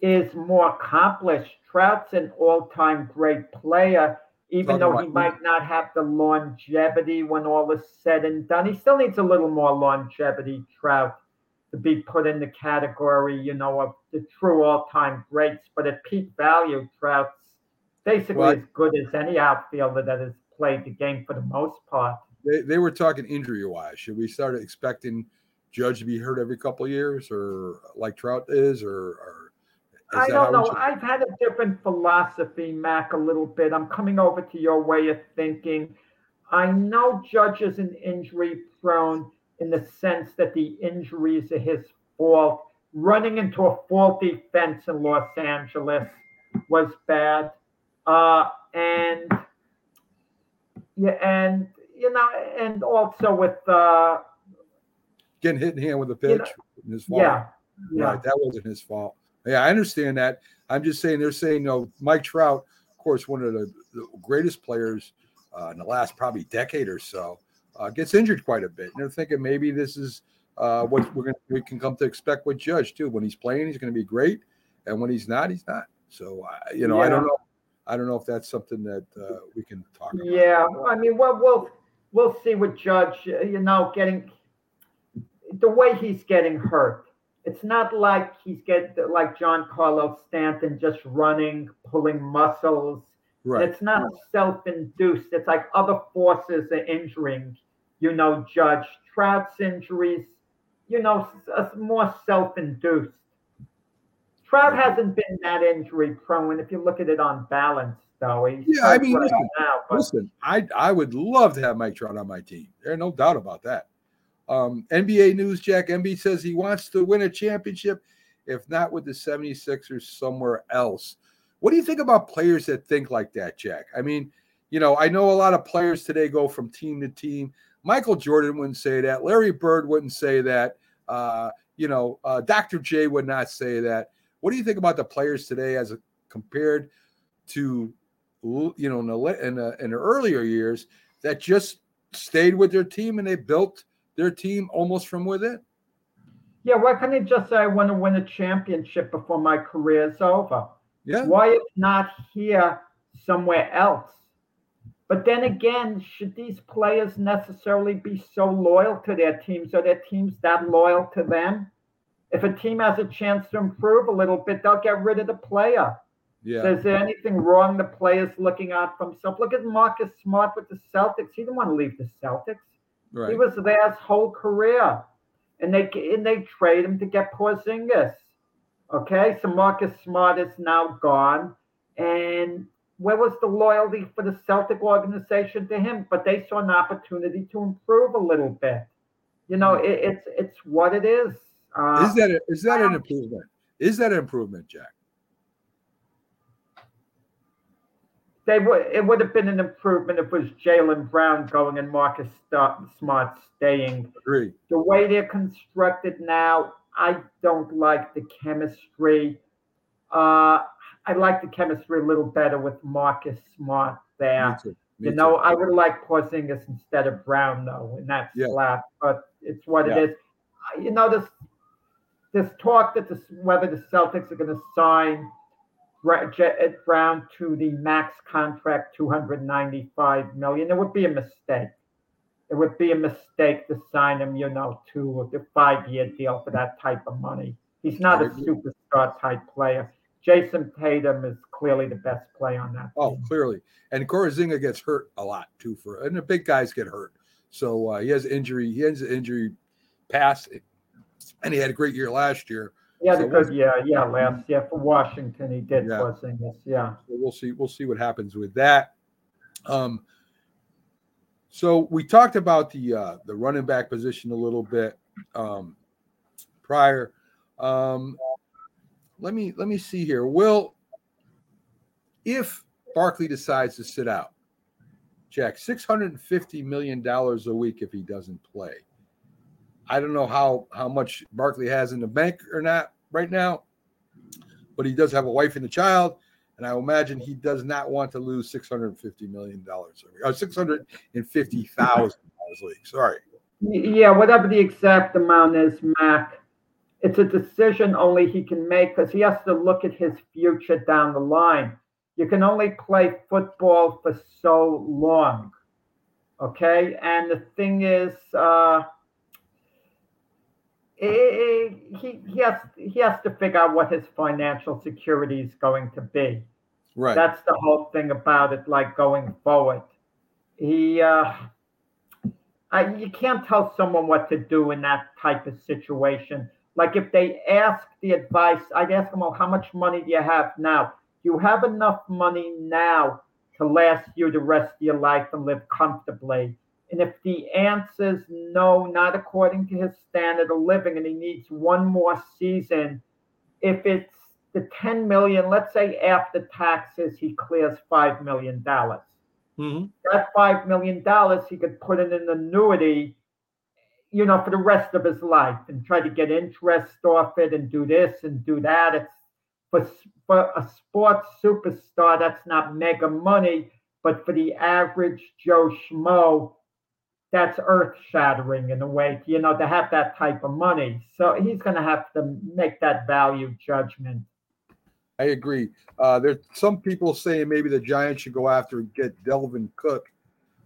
is more accomplished. Trout's an all-time great player, even though he might not have the longevity when all is said and done. He still needs a little more longevity, Trout, to be put in the category, you know, of the true all-time greats. But at peak value, Trout's basically well, as good as any outfielder that has played the game for the most part. They, they were talking injury wise. Should we start expecting Judge to be hurt every couple years, or like Trout is, or, or is I don't know. I've had a different philosophy, Mac, a little bit. I'm coming over to your way of thinking. I know Judge is an injury prone in the sense that the injuries are his fault. Running into a faulty fence in Los Angeles was bad. Uh, and yeah, and you know, and also with uh, getting hit in hand with a pitch, you know, his fault. Yeah, yeah, right. That wasn't his fault. Yeah, I understand that. I'm just saying they're saying, you know, Mike Trout, of course, one of the, the greatest players uh, in the last probably decade or so, uh, gets injured quite a bit. And they're thinking maybe this is uh, what we're gonna, we can come to expect with Judge too. When he's playing, he's going to be great, and when he's not, he's not. So uh, you know, yeah. I don't know. I don't know if that's something that uh, we can talk about. Yeah, I mean, well, we'll we'll see with Judge. You know, getting the way he's getting hurt. It's not like he's get like Giancarlo Stanton just running, pulling muscles. Right. It's not self-induced. It's like other forces are injuring. You know, Judge Trout's injuries. You know, more self-induced. Trout hasn't been that injury prone. If you look at it on balance, though, he's yeah. I mean, right listen, now, but... listen, I I would love to have Mike Trout on my team. There's no doubt about that. Um, NBA news, Jack Embiid says he wants to win a championship, if not with the 76ers, somewhere else. What do you think about players that think like that, Jack? I mean, you know, I know a lot of players today go from team to team. Michael Jordan wouldn't say that. Larry Bird wouldn't say that. Uh, you know, uh, Dr. J would not say that. What do you think about the players today as a, compared to you know in the, in the, in the earlier years that just stayed with their team and they built their team almost from within? Yeah, why can't they just say I want to win a championship before my career is over? Yeah. Why if not here somewhere else? But then again, should these players necessarily be so loyal to their teams? Are their teams that loyal to them? If a team has a chance to improve a little bit, they'll get rid of the player. Yeah. So is there anything wrong the player's looking out for himself? Look at Marcus Smart with the Celtics. He didn't want to leave the Celtics. Right. He was there his whole career. And they and they trade him to get Porzingis. Okay, so Marcus Smart is now gone. And where was the loyalty for the Celtic organization to him? But they saw an opportunity to improve a little bit. You know, it, it's it's what it is. Uh, is that a, is that an improvement? Is that an improvement, Jack? They would. It would have been an improvement if it was Jaylen Brown going and Marcus Smart staying. Agreed. The way they're constructed now, I don't like the chemistry. Uh, I like the chemistry a little better with Marcus Smart there. Me. Me you know, too. I would like Porzingis instead of Brown though in that yeah. slot, but it's what yeah. it is. You know, this this talk that this whether the Celtics are going to sign Brown to the max contract, 295 million. It would be a mistake. It would be a mistake to sign him, you know, to a five-year deal for that type of money. He's not a superstar type player. Jayson Tatum is clearly the best play on that. Oh, team. clearly. And Porzingis gets hurt a lot too. For and the big guys get hurt, so uh, he has injury. He has an injury past and he had a great year last year. Yeah, so because we'll, yeah, yeah, last year for Washington he did yeah. this. Yeah. So we'll see. We'll see what happens with that. Um. So we talked about the uh, the running back position a little bit um, prior. Um, let me let me see here. Will if Barkley decides to sit out, Jack, six hundred and fifty million dollars a week if he doesn't play. I don't know how how much Barkley has in the bank or not right now, but he does have a wife and a child, and I imagine he does not want to lose six hundred fifty million dollars or six hundred and fifty thousand dollars a week. Sorry. Yeah, whatever the exact amount is, Mac. It's a decision only he can make because he has to look at his future down the line. You can only play football for so long. Okay. And the thing is, uh, he, he has he has to figure out what his financial security is going to be. Right. That's the whole thing about it. Like going forward, he uh, I, you can't tell someone what to do in that type of situation. Like if they ask the advice, I'd ask them, "Well, how much money do you have now? Do you have enough money now to last you the rest of your life and live comfortably?" And if the answer is no, not according to his standard of living, and he needs one more season, if it's the 10 million, let's say after taxes, he clears $5 million. Mm-hmm. That $5 million he could put in an annuity, you know, for the rest of his life and try to get interest off it and do this and do that. It's for, for a sports superstar, that's not mega money, but for the average Joe Schmo, that's earth shattering in a way, you know, to have that type of money. So he's going to have to make that value judgment. I agree. Uh, there's some people saying maybe the Giants should go after and get Dalvin Cook.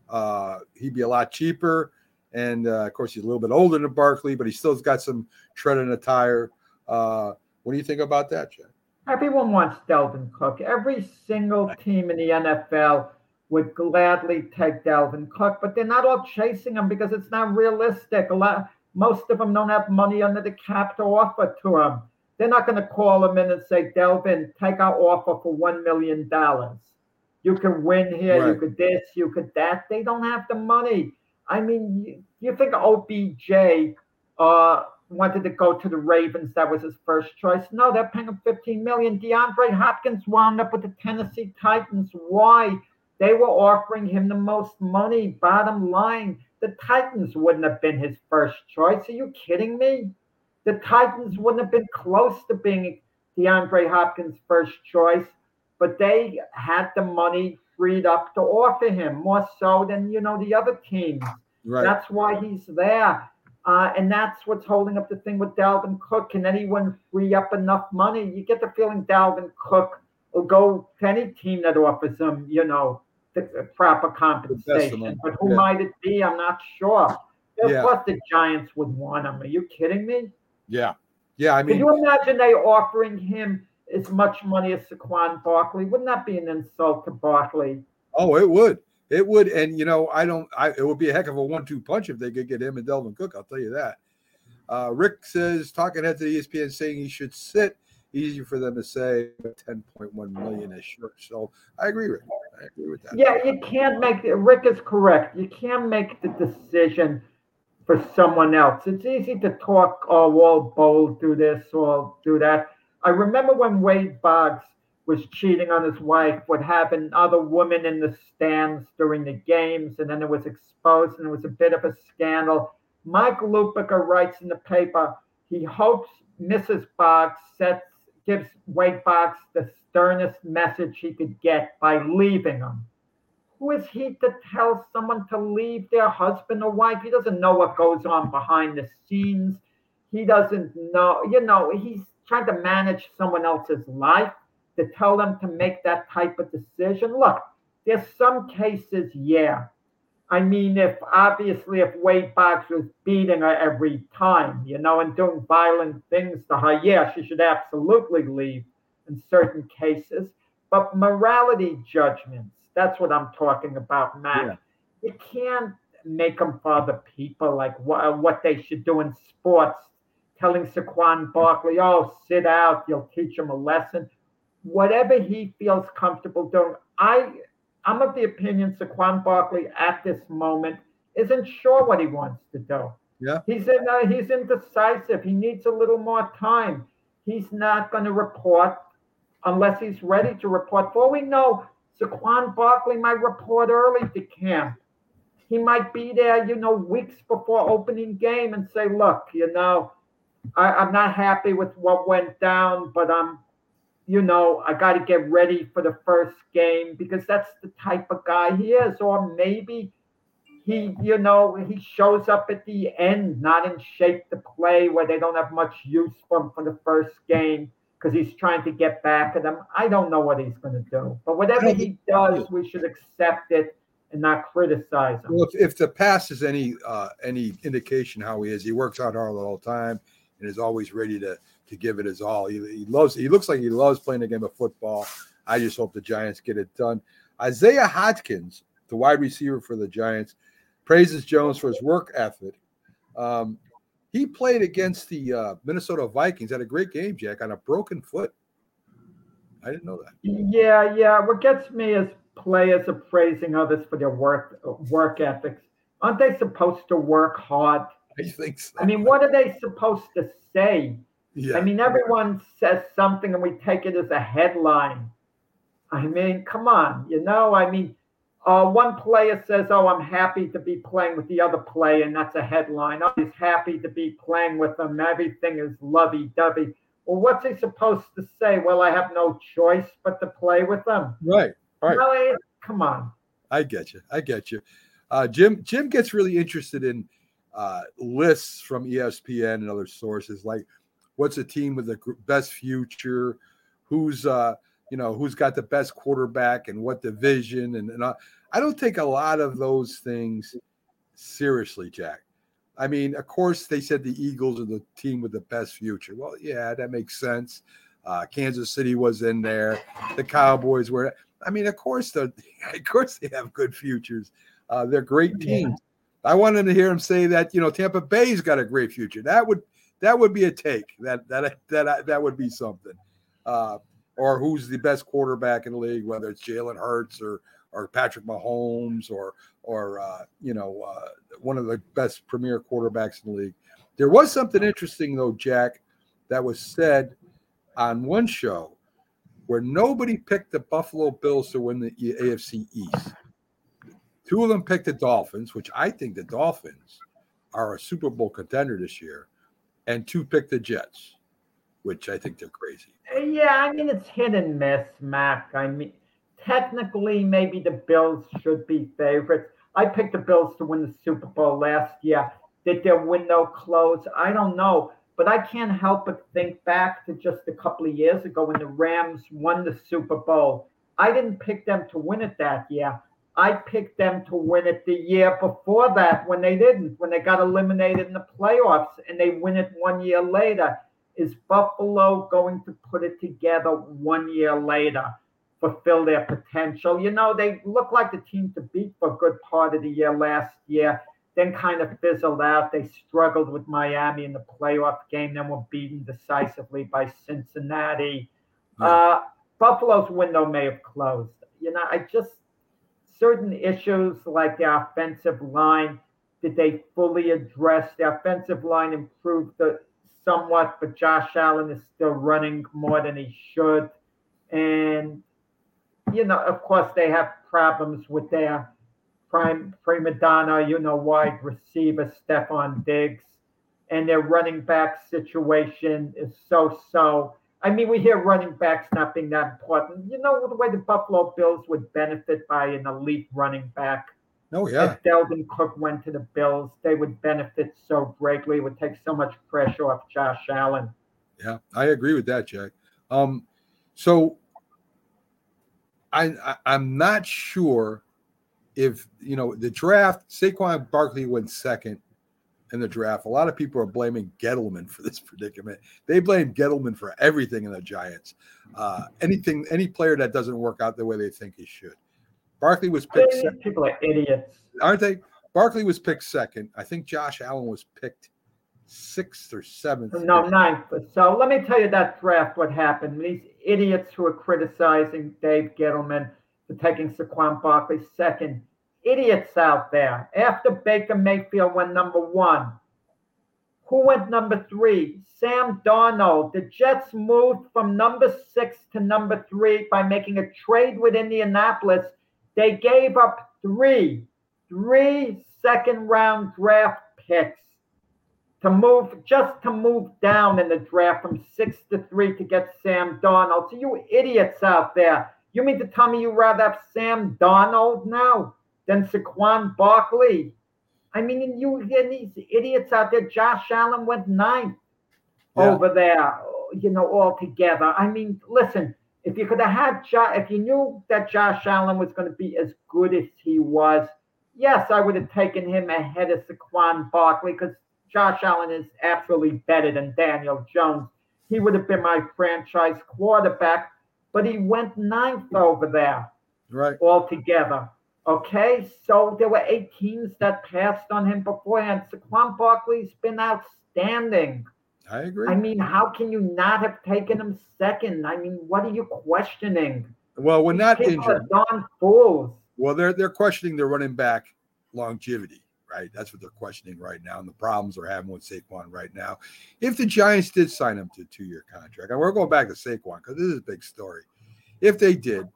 Uh, he'd be a lot cheaper. And uh, of course, he's a little bit older than Barkley, but he still's got some tread in the tire. Uh, what do you think about that, Jack? Everyone wants Dalvin Cook. Every single team in the NFL would gladly take Dalvin Cook, but they're not all chasing him because it's not realistic. A lot, most of them don't have money under the cap to offer to him. They're not going to call him in and say, Dalvin, take our offer for one million dollars. You can win here, right. you could this, you could that. They don't have the money. I mean, you, you think OBJ uh, wanted to go to the Ravens? That was his first choice. No, they're paying him 15 million. DeAndre Hopkins wound up with the Tennessee Titans. Why? They were offering him the most money. Bottom line, the Titans wouldn't have been his first choice. Are you kidding me? The Titans wouldn't have been close to being DeAndre Hopkins' first choice, but they had the money freed up to offer him more so than you know the other teams. Right. That's why he's there. Uh, and that's what's holding up the thing with Dalvin Cook. Can anyone free up enough money? You get the feeling Dalvin Cook will go to any team that offers him, you know, the proper compensation. But who yeah. might it be? I'm not sure. Yeah. the Giants would want him. Are you kidding me? Yeah. Yeah. I mean, can you imagine they offering him as much money as Saquon Barkley? Wouldn't that be an insult to Barkley? Oh, it would. It would. And, you know, I don't, I, it would be a heck of a one two punch if they could get him and Dalvin Cook. I'll tell you that. Uh, Rick says, talking head to ESPN saying he should sit. Easy for them to say 10.1 million is short. So I agree, Rick. I agree with that. Yeah, you can't make, Rick is correct. You can't make the decision for someone else. It's easy to talk, oh, we'll bold, do this or do that. I remember when Wade Boggs was cheating on his wife with having other women in the stands during the games, and then it was exposed, and it was a bit of a scandal. Mike Lupica writes in the paper he hopes Mrs. Boggs sets gives Wade Boggs the sternest message he could get by leaving him. Who is he to tell someone to leave their husband or wife? He doesn't know what goes on behind the scenes. He doesn't know, you know, he's trying to manage someone else's life to tell them to make that type of decision. Look, there's some cases, yeah. I mean, if obviously if Wade Boggs was beating her every time, you know, and doing violent things to her, yeah, she should absolutely leave in certain cases. But morality judgments, that's what I'm talking about, Matt. Yeah. You can't make them for other people, like what, what they should do in sports telling Saquon Barkley, oh, sit out, you'll teach him a lesson. Whatever he feels comfortable doing. I, I'm of the opinion Saquon Barkley at this moment isn't sure what he wants to do. Yeah. He's in, uh, he's indecisive. He needs a little more time. He's not going to report unless he's ready to report. For we know, Saquon Barkley might report early to camp. He might be there, you know, weeks before opening game and say, look, you know, I, I'm not happy with what went down, but I'm, you know, I got to get ready for the first game because that's the type of guy he is. Or maybe he, you know, he shows up at the end, not in shape to play, where they don't have much use for him for the first game because he's trying to get back at them. I don't know what he's going to do, but whatever he does, we should accept it and not criticize him. Well, if, if the past is any uh, any indication how he is, he works out hard all the time and is always ready to to give it his all. He, he loves. He looks like he loves playing the game of football. I just hope the Giants get it done. Isaiah Hodgins, the wide receiver for the Giants, praises Jones for his work ethic. Um, he played against the uh, Minnesota Vikings. Had a great game, Jack, on a broken foot. I didn't know that. Yeah, yeah. What gets me is players appraising others for their work work ethics. Aren't they supposed to work hard? I think so. I mean, what are they supposed to say? Yeah. I mean, everyone says something and we take it as a headline. I mean, come on, you know, I mean, uh, one player says, Oh, I'm happy to be playing with the other player, and that's a headline. Oh, he's happy to be playing with them. Everything is lovey dovey. Well, what's he supposed to say? Well, I have no choice but to play with them. Right. Right. Come on. I get you. I get you. Uh, Jim Jim gets really interested in uh, lists from ESPN and other sources, like what's a team with the best future, who's uh, you know who's got the best quarterback and what division, and, and uh, I don't take a lot of those things seriously, Jack. I mean, of course, they said the Eagles are the team with the best future. Well, yeah, that makes sense. Uh, Kansas City was in there. The Cowboys were. I mean, of course, the of course they have good futures. Uh, they're great teams. I wanted to hear him say that you know Tampa Bay's got a great future. That would that would be a take. That that that that would be something. Uh, or who's the best quarterback in the league, whether it's Jalen Hurts or or Patrick Mahomes or or uh, you know uh, one of the best premier quarterbacks in the league. There was something interesting though, Jack, that was said on one show where nobody picked the Buffalo Bills to win the AFC East. Two of them picked the Dolphins, which I think the Dolphins are a Super Bowl contender this year, and two picked the Jets, which I think they're crazy. Uh, yeah, I mean it's hit and miss, Mac. I mean, technically, maybe the Bills should be favorites. I picked the Bills to win the Super Bowl last year. Did their window close? I don't know. But I can't help but think back to just a couple of years ago when the Rams won the Super Bowl. I didn't pick them to win it that year. I picked them to win it the year before that when they didn't, when they got eliminated in the playoffs and they win it one year later. Is Buffalo going to put it together one year later, fulfill their potential? You know, they look like the team to beat for a good part of the year last year then kind of fizzled out. They struggled with Miami in the playoff game, then were beaten decisively by Cincinnati. Yeah. Uh, Buffalo's window may have closed. You know, I just certain issues like the offensive line. Did they fully address the offensive line? Improved the, somewhat, but Josh Allen is still running more than he should. And you know, of course, they have problems with their prime prima donna, you know, wide receiver Stefon Diggs, and their running back situation is so so. I mean, we hear running backs not being that important. You know the way the Buffalo Bills would benefit by an elite running back. Oh yeah. If Dalvin Cook went to the Bills, they would benefit so greatly. It would take so much pressure off Josh Allen. Yeah, I agree with that, Jack. Um, so I, I I'm not sure if you know the draft, Saquon Barkley went second in the draft. A lot of people are blaming Gettleman for this predicament. They blame Gettleman for everything in the Giants. Uh, anything, any player that doesn't work out the way they think he should. Barkley was picked. Second. People are idiots, aren't they? Barkley was picked second. I think Josh Allen was picked sixth or seventh. No, ninth. So let me tell you that draft. What happened? These idiots who are criticizing Dave Gettleman for taking Saquon Barkley second. Idiots out there. After Baker Mayfield went number one, who went number three? Sam Darnold. The Jets moved from number six to number three by making a trade with Indianapolis. They gave up three, three second round draft picks to move just to move down in the draft from six to three to get Sam Darnold. So you idiots out there you mean to tell me you rather have Sam Darnold now than Saquon Barkley? I mean, you and these idiots out there. Josh Allen went ninth yeah. over there, you know, all together. I mean, listen, if you could have had, jo- if you knew that Josh Allen was going to be as good as he was, yes, I would have taken him ahead of Saquon Barkley because Josh Allen is absolutely better than Daniel Jones. He would have been my franchise quarterback but he went ninth over there. Right. Altogether. Okay. So there were eight teams that passed on him beforehand. Saquon Barkley's been outstanding. I agree. I mean, how can you not have taken him second? I mean, what are you questioning? Well, when not injured. Darn fools. Well, they're they're questioning their running back longevity right? That's what they're questioning right now, and the problems they're having with Saquon right now. If the Giants did sign him to a two-year contract, and we're going back to Saquon because this is a big story. If they did,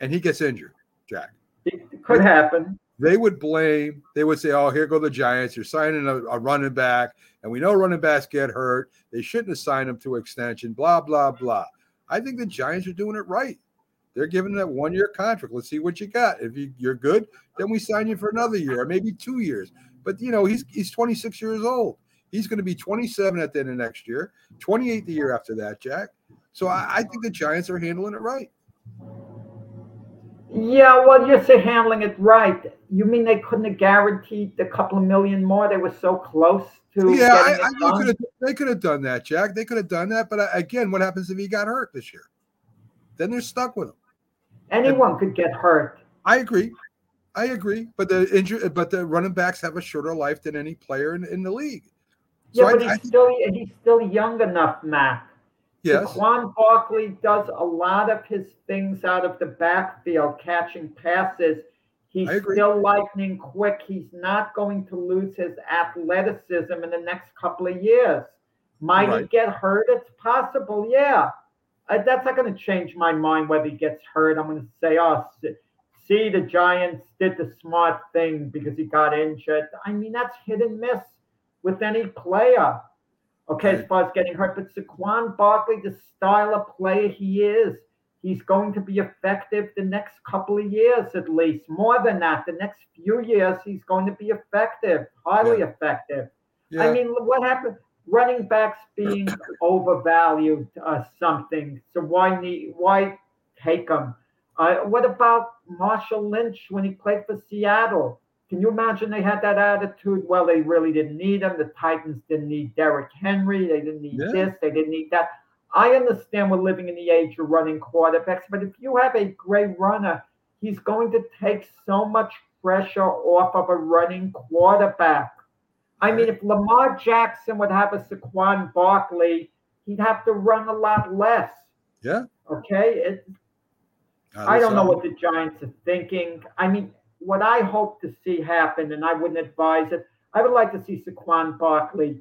and he gets injured, Jack, it could happen. They would blame. They would say, "Oh, here go the Giants. You're signing a, a running back, and we know running backs get hurt. They shouldn't have signed him to extension." Blah blah blah. I think the Giants are doing it right. They're giving that one year contract. Let's see what you got. If you, you're good, then we sign you for another year or maybe two years. But you know, he's he's 26 years old. He's going to be 27 at the end of next year, 28 the year after that, Jack. So I, I think the Giants are handling it right. Yeah, well, you say handling it right. You mean they couldn't have guaranteed a couple of million more? They were so close to. Yeah, I, I they, could have, they could have done that, Jack. They could have done that. But uh, again, what happens if he got hurt this year? Then they're stuck with him. Anyone and, could get hurt. I agree. I agree. But the injury, but the running backs have a shorter life than any player in, in the league. So yeah, but I, he's I, still he's still young enough, Matt. Yes. Saquon Barkley does a lot of his things out of the backfield, catching passes. He's still lightning quick. He's not going to lose his athleticism in the next couple of years. Might right. he get hurt? It's possible, yeah. That's not going to change my mind whether he gets hurt. I'm going to say, oh, see, the Giants did the smart thing because he got injured. I mean, that's hit and miss with any player. Okay, as far as getting hurt, but Saquon Barkley, the style of player he is, he's going to be effective the next couple of years at least. More than that, the next few years, he's going to be effective, highly yeah. effective. Yeah. I mean, what happened? Running backs being overvalued uh, something. So why need why take them? Uh, what about Marshawn Lynch when he played for Seattle? Can you imagine they had that attitude? Well, they really didn't need him. The Titans didn't need Derrick Henry. They didn't need yeah. this. They didn't need that. I understand we're living in the age of running quarterbacks, but if you have a great runner, he's going to take so much pressure off of a running quarterback. I mean, if Lamar Jackson would have a Saquon Barkley, he'd have to run a lot less. Yeah. Okay. It, I don't know what the Giants are thinking. I mean, what I hope to see happen, and I wouldn't advise it, I would like to see Saquon Barkley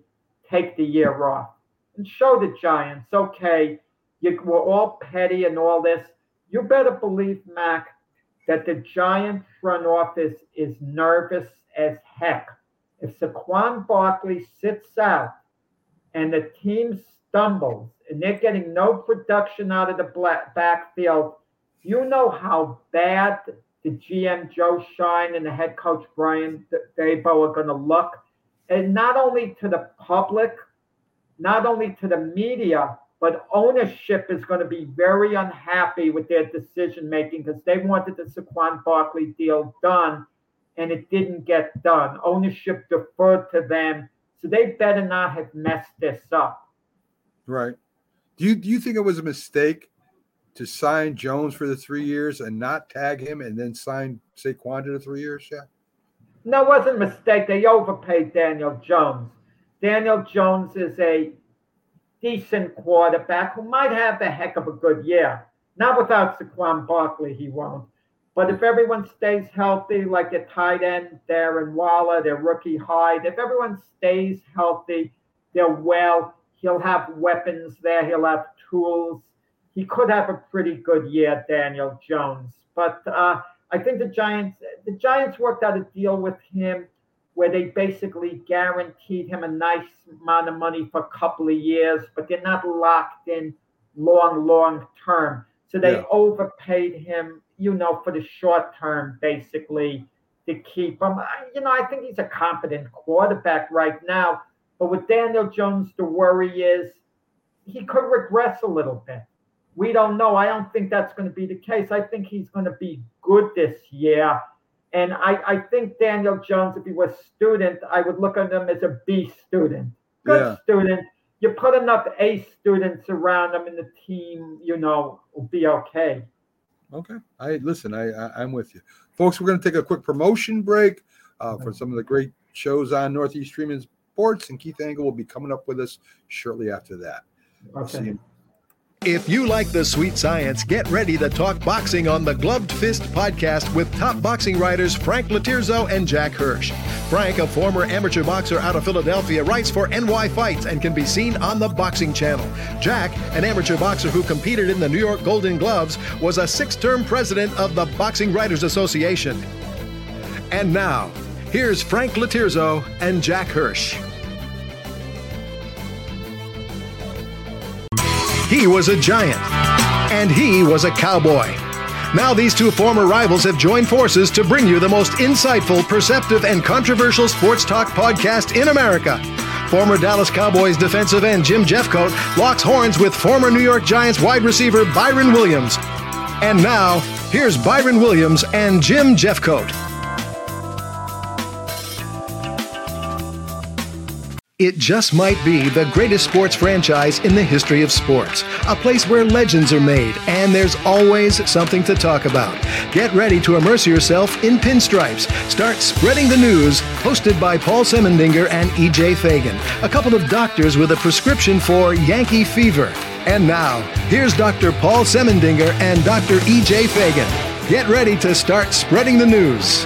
take the year off and show the Giants, okay, you, we're all petty and all this. You better believe, Mac, that the Giant front office is nervous as heck. If Saquon Barkley sits out and the team stumbles and they're getting no production out of the black backfield, you know how bad the GM Joe Schoen and the head coach Brian Daboll are going to look, and not only to the public, not only to the media, but ownership is going to be very unhappy with their decision making because they wanted the Saquon Barkley deal done, and it didn't get done. Ownership deferred to them, so they better not have messed this up. Right. Do you do you think it was a mistake to sign Jones for the three years and not tag him and then sign Saquon to the three years? Yeah. No, it wasn't a mistake. They overpaid Daniel Jones. Daniel Jones is a decent quarterback who might have a heck of a good year. Not without Saquon Barkley, he won't. But if everyone stays healthy, like the tight end, Darren Waller, their rookie Hyde, if everyone stays healthy, they're well, he'll have weapons there, he'll have tools he could have a pretty good year, Daniel Jones. But uh, I think the Giants, the Giants worked out a deal with him where they basically guaranteed him a nice amount of money for a couple of years, but they're not locked in long, long term. So they yeah. overpaid him, you know, for the short term, basically, to keep him. You know, I think he's a competent quarterback right now. But with Daniel Jones, the worry is he could regress a little bit. We don't know. I don't think that's going to be the case. I think he's going to be good this year. And I, I think Daniel Jones, if he was student, I would look at him as a B student. Good yeah. student. You put enough A students around him in the team, you know, will be okay. Okay. I listen, I, I am with you. Folks, we're going to take a quick promotion break uh, for some of the great shows on Northeast Streaming Sports, and Keith Angle will be coming up with us shortly after that. Okay. If you like the sweet science, get ready to talk boxing on the Gloved Fist podcast with top boxing writers Frank Lotierzo and Jack Hirsch. Frank, a former amateur boxer out of Philadelphia, writes for NY Fights and can be seen on the Boxing Channel. Jack, an amateur boxer who competed in the New York Golden Gloves, was a six term president of the Boxing Writers Association. And now, here's Frank Lotierzo and Jack Hirsch. He was a giant, and he was a cowboy. Now, these two former rivals have joined forces to bring you the most insightful, perceptive, and controversial sports talk podcast in America. Former Dallas Cowboys defensive end Jim Jeffcoat locks horns with former New York Giants wide receiver Byron Williams. And now, here's Byron Williams and Jim Jeffcoat. It just might be the greatest sports franchise in the history of sports. A place where legends are made, and there's always something to talk about. Get ready to immerse yourself in pinstripes. Start spreading the news, hosted by Paul Semendinger and EJ Fagan, a couple of doctors with a prescription for Yankee fever. And now, here's Dr. Paul Semendinger and Dr. EJ Fagan. Get ready to start spreading the news.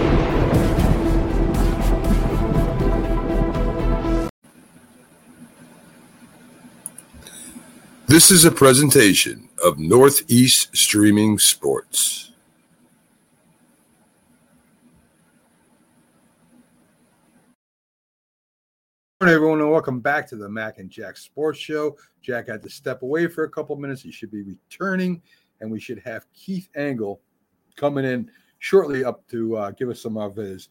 This is a presentation of Northeast Streaming Sports. morning, everyone, and welcome back to the Mac and Jack Sports Show. Jack had to step away for a couple minutes. He should be returning, and we should have Keith Angle coming in shortly up to uh, give us some of his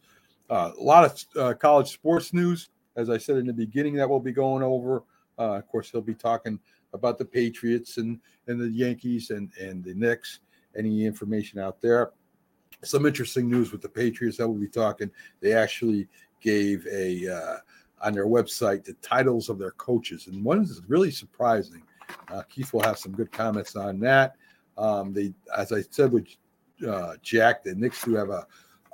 uh, a lot of uh, college sports news. As I said in the beginning, that we'll be going over. Uh, of course, he'll be talking about the Patriots and and the Yankees and and the Knicks. Any information out there? Some interesting news with the Patriots that we'll be talking. They actually gave a uh, on their website the titles of their coaches, and one is really surprising. Uh, Keith will have some good comments on that. Um, they, as I said with uh, Jack, the Knicks do have a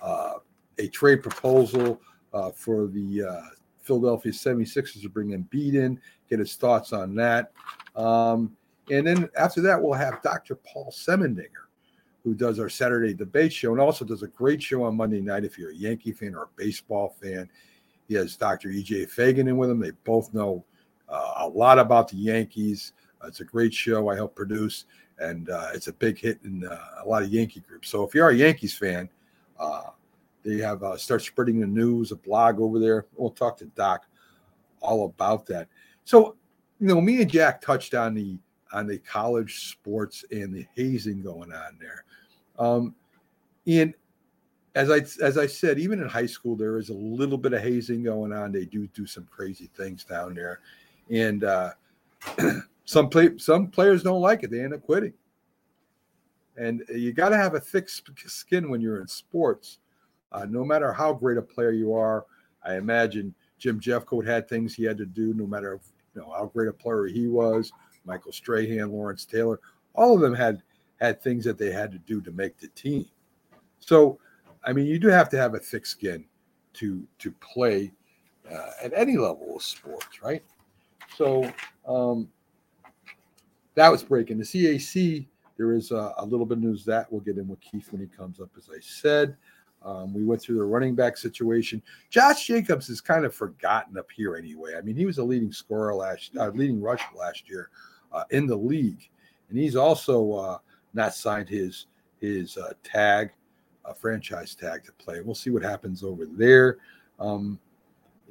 uh, a trade proposal uh, for the uh, Philadelphia 76ers to bring Embiid in, get his thoughts on that. Um, and then after that, we'll have Dr. Paul Semendinger, who does our Saturday debate show and also does a great show on Monday night if you're a Yankee fan or a baseball fan. He has Dr. EJ Fagan in with him. They both know uh, a lot about the Yankees. Uh, it's a great show I help produce, and uh, it's a big hit in uh, a lot of Yankee groups. So if you're a Yankees fan, uh, they have uh, start spreading the news, a blog over there. We'll talk to Doc all about that. So, you know, me and Jack touched on the on the college sports and the hazing going on there. Um, and as I as I said, even in high school, there is a little bit of hazing going on. They do do some crazy things down there, and uh, some play some players don't like it. They end up quitting. And you got to have a thick skin when you're in sports. Uh, no matter how great a player you are, I imagine Jim Jeffcoat had things he had to do. No matter know how great a player he was, Michael Strahan, Lawrence Taylor, all of them had had things that they had to do to make the team. So, I mean, you do have to have a thick skin to to play uh, at any level of sports, right? So um, that was breaking the CAC. There is a, a, little bit of news that we'll get in with Keith when he comes up, as I said. Um, we went through the running back situation. Josh Jacobs is kind of forgotten up here anyway. I mean, he was a leading scorer last, uh, leading rusher last year uh, in the league, and he's also uh, not signed his his uh, tag, uh, franchise tag to play. We'll see what happens over there. Um,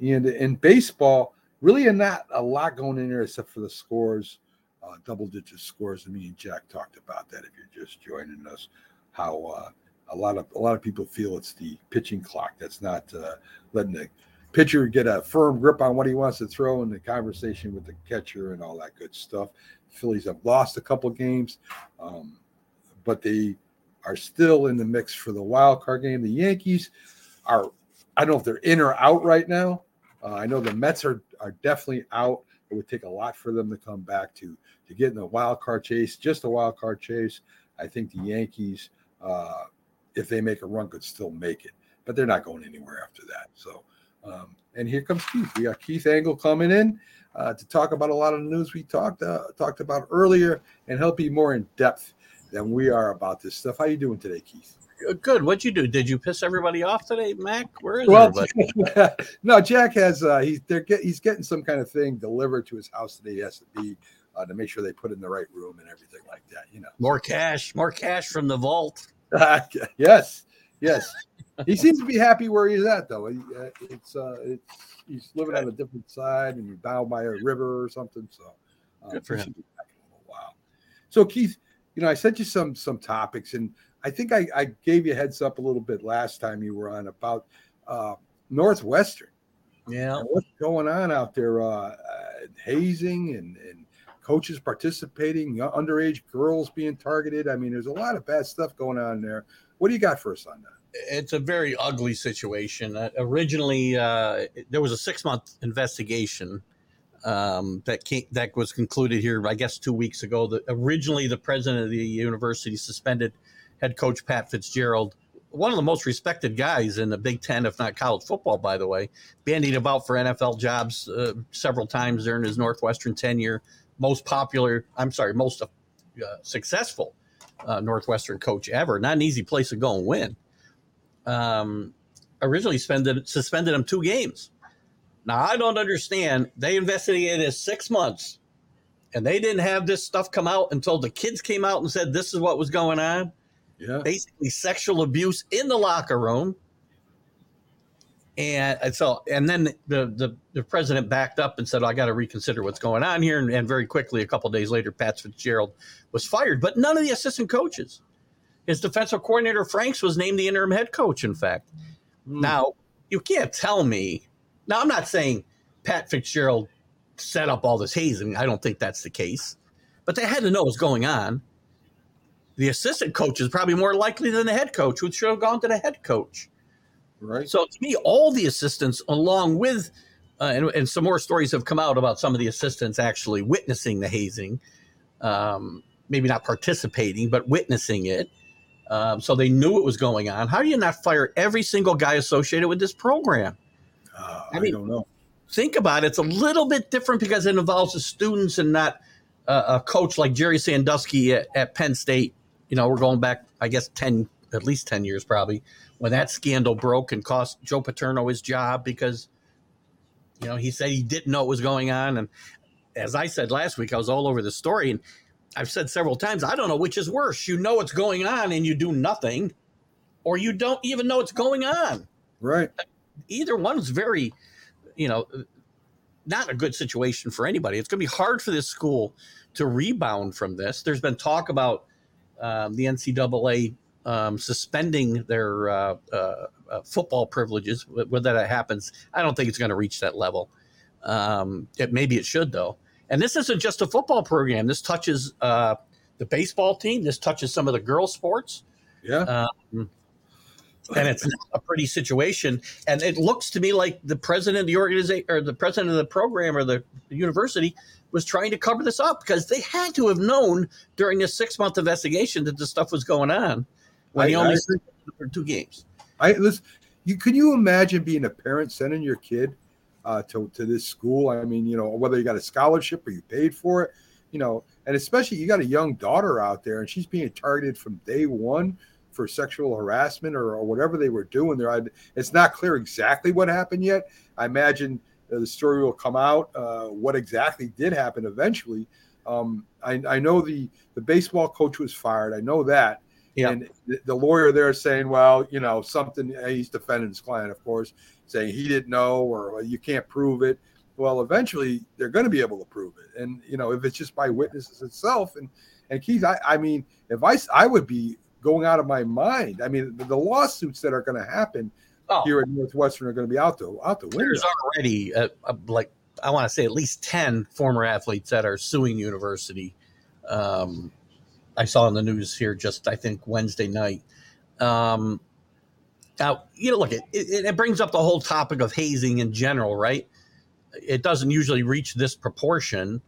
and in baseball, really not a lot going in there except for the scores, uh, double digit scores. And me and Jack talked about that. If you're just joining us, how uh, a lot of a lot of people feel it's the pitching clock that's not uh, letting the pitcher get a firm grip on what he wants to throw in the conversation with the catcher and all that good stuff. Phillies have lost a couple games, um, but they are still in the mix for the wild card game. The Yankees are, I don't know if they're in or out right now. Uh, I know the Mets are are definitely out. It would take a lot for them to come back to to get in the wild card chase, just a wild card chase. I think the Yankees, uh, if they make a run, could still make it, but they're not going anywhere after that. So, um, and here comes Keith. We got Keith Angle coming in uh, to talk about a lot of the news we talked uh, talked about earlier and help you more in depth than we are about this stuff. How you doing today, Keith? Good. What'd you do? Did you piss everybody off today, Mac? Where is Well, everybody? no, Jack has uh, he's they're get, he's getting some kind of thing delivered to his house today. He has to be uh, to make sure they put in the right room and everything like that. You know. More cash, more cash from the vault. yes, yes. He seems to be happy where he's at, though. He, uh, it's uh, it's he's living on a different side and down by a river or something. So uh, Good for him. should be back in a little while. So Keith, you know, I sent you some some topics, and I think I, I gave you a heads up a little bit last time you were on about uh, Northwestern. Yeah. And what's going on out there? Uh, uh, hazing and, and coaches participating, underage girls being targeted. I mean, there's a lot of bad stuff going on there. What do you got for us on that? It's a very ugly situation. Uh, originally, uh, there was a six month investigation um, that came, that was concluded here, I guess, two weeks ago. That originally the president of the university suspended head coach Pat Fitzgerald, one of the most respected guys in the Big Ten, if not college football, by the way, bandied about for NFL jobs uh, several times during his Northwestern tenure. Most popular, I'm sorry, most uh, successful uh, Northwestern coach ever. Not an easy place to go and win. Um, originally suspended suspended him two games. Now I don't understand. They investigated it six months, and they didn't have this stuff come out until the kids came out and said this is what was going on. Yeah. Basically, sexual abuse in the locker room. And and so, and then the, the, the president backed up and said, I got to reconsider what's going on here. And, and very quickly, a couple days later, Pat Fitzgerald was fired, but none of the assistant coaches. His defensive coordinator, Franks, was named the interim head coach, in fact. Hmm. Now, you can't tell me. Now, I'm not saying Pat Fitzgerald set up all this hazing. I don't think that's the case. But they had to know what's going on. The assistant coach is probably more likely than the head coach, which should have gone to the head coach. Right. So to me, all the assistants, along with, uh, and, and some more stories have come out about some of the assistants actually witnessing the hazing, um, maybe not participating, but witnessing it. Um, so they knew it was going on. How do you not fire every single guy associated with this program? Uh, I I, mean- don't know. Think about it. It's a little bit different because it involves the students and not uh, a coach like Jerry Sandusky at, at Penn State. You know, we're going back, I guess, 10, at least 10 years probably, when that scandal broke and cost Joe Paterno his job because, you know, he said he didn't know what was going on. And as I said last week, I was all over the story. And I've said several times, I don't know which is worse. You know what's going on and you do nothing, or you don't even know what's going on Right. either one's very, you know, not a good situation for anybody. It's going to be hard for this school to rebound from this. There's been talk about um, the NCAA um, suspending their uh, uh, uh, football privileges. Whether that happens, I don't think it's going to reach that level. Um, it, maybe it should though. And this isn't just a football program. This touches uh, the baseball team. This touches some of the girls' sports Yeah. um, and it's a pretty situation. And it looks to me like the president of the organization or the president of the program or the university was trying to cover this up because they had to have known during this six month investigation that this stuff was going on when I- he only I- for two games. I listen. You can you imagine being a parent sending your kid uh, to to this school? I mean, you know, whether you got a scholarship or you paid for it, you know, and especially you got a young daughter out there and she's being targeted from day one for sexual harassment or, or whatever they were doing there. I, it's not clear exactly what happened yet. I imagine uh, the story will come out uh, what exactly did happen eventually. Um, I, I know the the baseball coach was fired. I know that. Yeah. And the, lawyer there saying, well, you know, something, he's defending his client, of course, saying he didn't know or you can't prove it. Well, eventually they're going to be able to prove it. And, you know, if it's just by witnesses itself. And, and Keith, I, I mean, if I, I would be going out of my mind. I mean, the, the lawsuits that are going to happen Oh. here at Northwestern are going to be out the, out the window. There's already uh, uh, like I want to say at least ten former athletes that are suing university. Um, I saw in the news here just I think Wednesday night. Um, now you know, look, it, it it brings up the whole topic of hazing in general, right? It doesn't usually reach this proportion,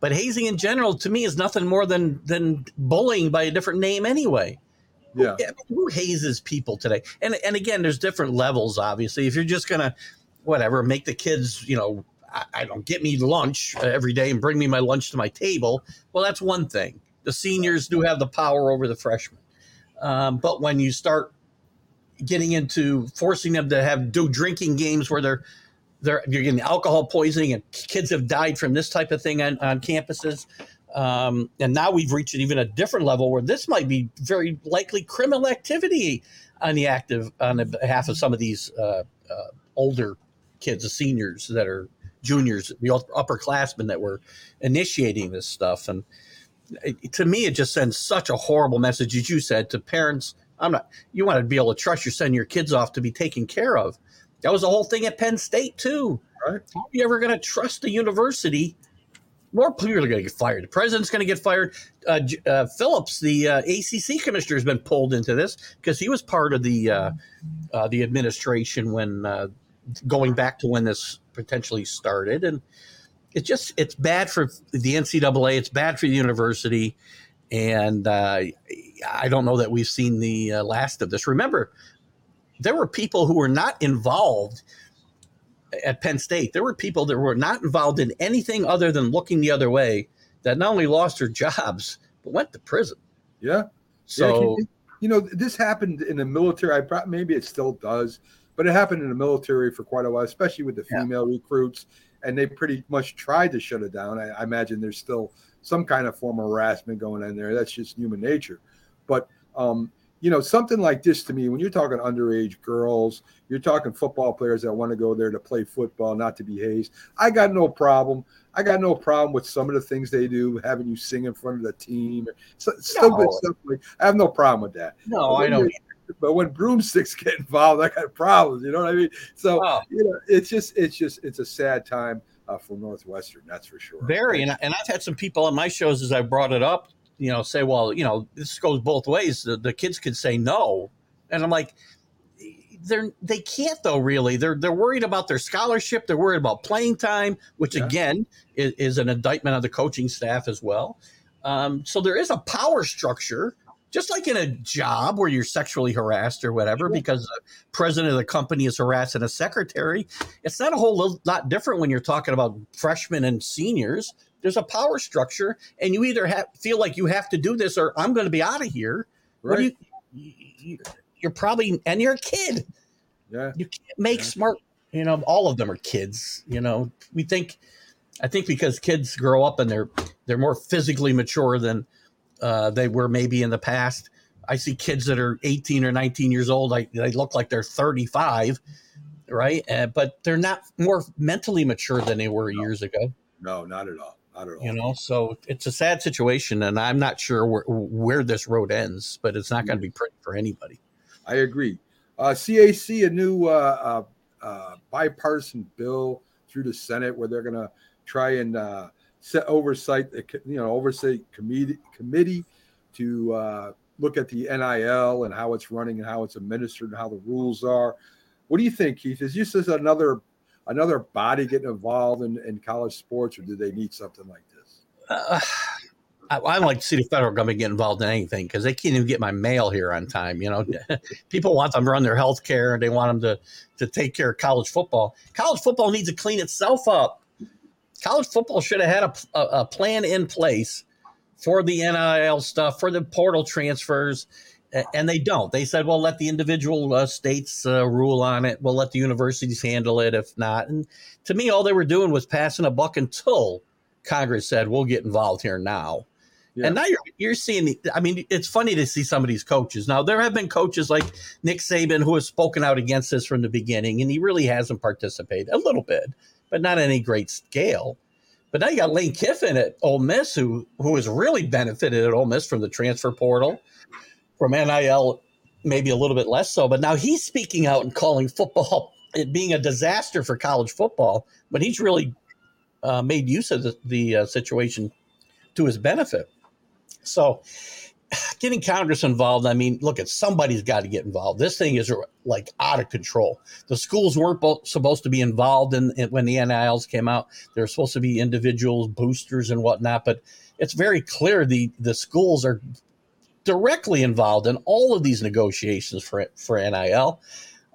but hazing in general to me is nothing more than than bullying by a different name anyway. Yeah. Mean, who hazes people today? And and again, there's different levels. Obviously, if you're just gonna, whatever, make the kids, you know, I, I don't get me lunch every day and bring me my lunch to my table. Well, that's one thing. The seniors do have the power over the freshmen, um, but when you start getting into forcing them to have do drinking games where they're they're you're getting alcohol poisoning and kids have died from this type of thing on, on campuses. Um, and now we've reached even a different level where this might be very likely criminal activity on the active on the behalf of some of these uh, uh, older kids, the seniors that are juniors, the upperclassmen that were initiating this stuff. And it, to me, it just sends such a horrible message, as you said, to parents. I'm not. You want to be able to trust your sending your kids off to be taken care of. That was the whole thing at Penn State too. Right. How are you ever going to trust the university? More people are going to get fired. The president's going to get fired. Uh, uh, Phillips, the uh, ACC commissioner, has been pulled into this because he was part of the uh, uh, the administration when uh, going back to when this potentially started, and it's just it's bad for the NCAA. It's bad for the university, and uh, I don't know that we've seen the uh, last of this. Remember, there were people who were not involved at Penn State. There were people that were not involved in anything other than looking the other way that not only lost their jobs but went to prison. Yeah. So yeah, you know, this happened in the military. I maybe it still does, but it happened in the military for quite a while, especially with the female yeah. recruits. And they pretty much tried to shut it down. I, I imagine there's still some kind of form of harassment going on there. That's just human nature. But um, you know, something like this to me, when you're talking underage girls, you're talking football players that want to go there to play football, not to be hazed. I got no problem. I got no problem with some of the things they do, having you sing in front of the team, so, no. stuff. Like, I have no problem with that. No, I don't. But when broomsticks get involved, I got problems. You know what I mean? So you know, it's just, it's just, it's a sad time uh, for Northwestern. That's for sure. Very, and, and I've had some people on my shows as I brought it up you know, say, well, you know, this goes both ways. The, the kids could say no, and I'm like, they're they can't though. Really, they're they're worried about their scholarship. They're worried about playing time, which yeah. again is, is, an indictment of the coaching staff as well. Um, so there is a power structure, just like in a job where you're sexually harassed or whatever, because the president of the company is harassing a secretary. It's not a whole lot different when you're talking about freshmen and seniors there's a power structure, and you either have, feel like you have to do this or I'm going to be out of here. Right. You, you, are probably, and you're a kid. Yeah. You can't make yeah. smart, you know, all of them are kids. You know, we think, I think because kids grow up and they're, they're more physically mature than uh, they were maybe in the past. I see kids that are 18 or 19 years old. I, they look like they're 35, right? Uh, but they're not more mentally mature than they were years ago. No, not at all. I don't know. You know, so it's a sad situation, and I'm not sure where, where this road ends, but it's not going to be pretty for anybody. I agree. Uh, CAC, a new uh, uh, uh, bipartisan bill through the Senate where they're going to try and uh, set oversight, you know, oversight committee committee to uh, look at the NIL and how it's running and how it's administered and how the rules are. What do you think, Keith? Is this another another body getting involved in, in college sports, or do they need something like this? Uh, I, I like to see the federal government get involved in anything because they can't even get my mail here on time. You know, people want them to run their health care and they want them to to take care of college football. College football needs to clean itself up. College football should have had a, a, a plan in place for the NIL stuff, for the portal transfers and they don't. They said, "Well, let the individual uh, states uh, rule on it. We'll let the universities handle it if not." And to me, all they were doing was passing a buck until Congress said, "We'll get involved here now." Yeah. And now you're you're seeing. I mean, it's funny to see some of these coaches. Now there have been coaches like Nick Saban who has spoken out against this from the beginning, and he really hasn't participated a little bit, but not any great scale. But now you got Lane Kiffin at Ole Miss, who who has really benefited at Ole Miss from the transfer portal from NIL, maybe a little bit less so. But now he's speaking out and calling football it being a disaster for college football. But he's really uh, made use of the, the uh, situation to his benefit. So, getting Congress involved, I mean, look, at somebody's got to get involved. This thing is like out of control. The schools weren't both supposed to be involved in, in when the NILs came out. They're supposed to be individuals, boosters, and whatnot. But it's very clear the the schools are directly involved in all of these negotiations for for NIL,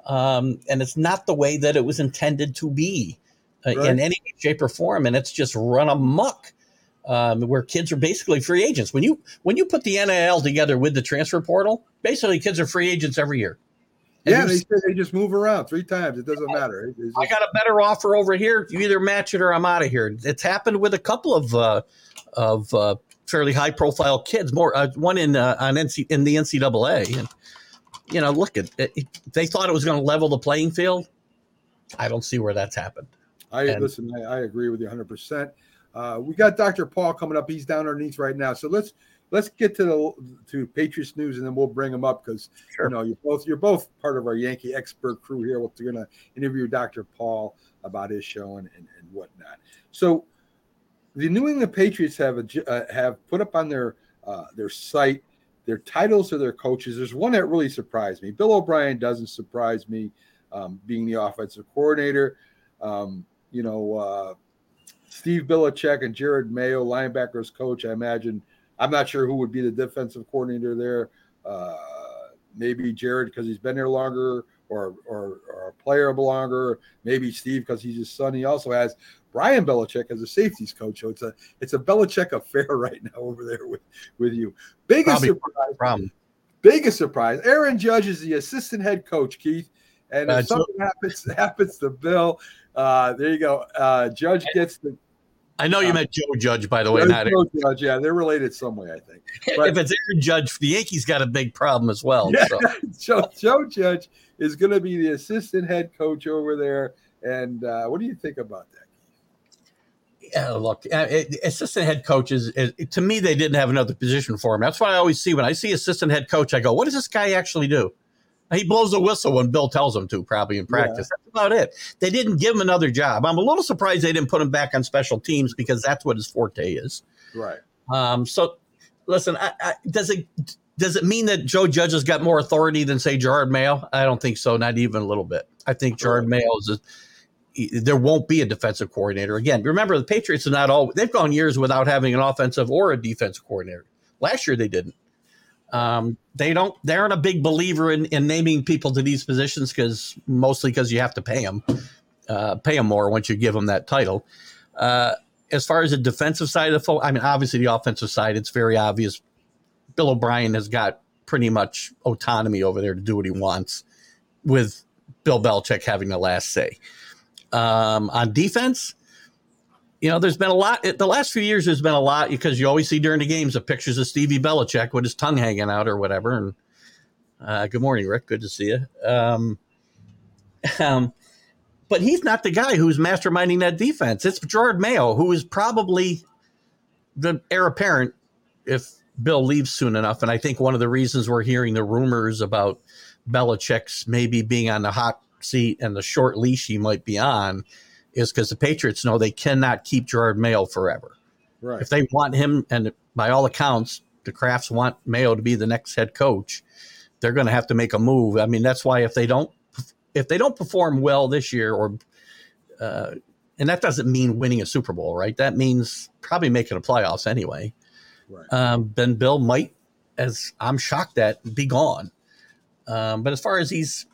um, and it's not the way that it was intended to be uh, right. in any shape or form, and it's just run amok. Um, where kids are basically free agents. When you when you put the NIL together with the transfer portal, basically kids are free agents every year, Yeah, they said they just move around three times. It doesn't matter. It's I got a better offer over here. You either match it or I'm out of here. It's happened with a couple of uh, of uh, fairly high profile kids. More uh, one in uh, on NC in the NCAA. And, you know, look at it, they thought it was going to level the playing field. I don't see where that's happened. I And- listen. I, I agree with you 100. percent uh, We got Dr. Paul coming up. He's down underneath right now. So let's let's get to the to Patriots news, and then we'll bring him up because you know you're both you're both part of our Yankee expert crew here. We're going to interview Dr. Paul about his show and, and, and whatnot. So the New England Patriots have a, uh, have put up on their uh, their site their titles of their coaches. There's one that really surprised me. Bill O'Brien doesn't surprise me, um, being the offensive coordinator. Um, you know, uh, Steve Belichick and Jerod Mayo, linebackers coach. I imagine. I'm not sure who would be the defensive coordinator there. Uh, maybe Jerod because he's been there longer, or, or or a player longer. Maybe Steve because he's his son. He also has Brian Belichick as a safeties coach. So it's a it's a Belichick affair right now over there with with you. Biggest Probably surprise. Problem. Biggest surprise. Aaron Judge is the assistant head coach, Keith. And if Uh, something happens happens to Bill, uh, there you go. Uh, Judge gets the I know you Uh, meant Joe Judge, by the way. Not Aaron. Judge. Yeah, they're related some way, I think. But- if it's Aaron Judge, the Yankees got a big problem as well. Yeah, So. Joe, Joe Judge is going to be the assistant head coach over there. And uh, what do you think about that? Yeah, look, uh, assistant head coaches, to me, they didn't have another position for him. That's what I always see when I see assistant head coach. I go, what does this guy actually do? He blows the whistle when Bill tells him to, probably in practice. That's about it. They didn't give him another job. I'm a little surprised they didn't put him back on special teams because that's what his forte is. Right. Um, so, listen, I, I, does it does it mean that Joe Judge has got more authority than say Gerard Mayo? I don't think so, not even a little bit. I think Gerard Mayo is. A, there won't be a defensive coordinator again. Remember, the Patriots are not all. They've gone years without having an offensive or a defensive coordinator. Last year they didn't. Um, they don't. They aren't a big believer in, in naming people to these positions because mostly because you have to pay them, uh, pay them more once you give them that title. Uh, as far as the defensive side of the phone, I mean, obviously the offensive side, it's very obvious. Bill O'Brien has got pretty much autonomy over there to do what he wants, with Bill Belichick having the last say. Um, on defense, you know, there's been a lot. The last few years, there's been a lot because you always see during the games the pictures of Stevie Belichick with his tongue hanging out or whatever. And uh, good morning, Rick. Good to see you. Um, um, but he's not the guy who's masterminding that defense. It's Gerard Mayo, who is probably the heir apparent if Bill leaves soon enough. And I think one of the reasons we're hearing the rumors about Belichick's maybe being on the hot seat and the short leash he might be on is because the Patriots know they cannot keep Gerard Mayo forever. Right. If they want him, and by all accounts, the Krafts want Mayo to be the next head coach, they're going to have to make a move. I mean, that's why if they don't, if they don't perform well this year, or uh, and that doesn't mean winning a Super Bowl, right? That means probably making the playoffs anyway. Right. Um, then Bill might, as I'm shocked at, be gone. Um, but as far as he's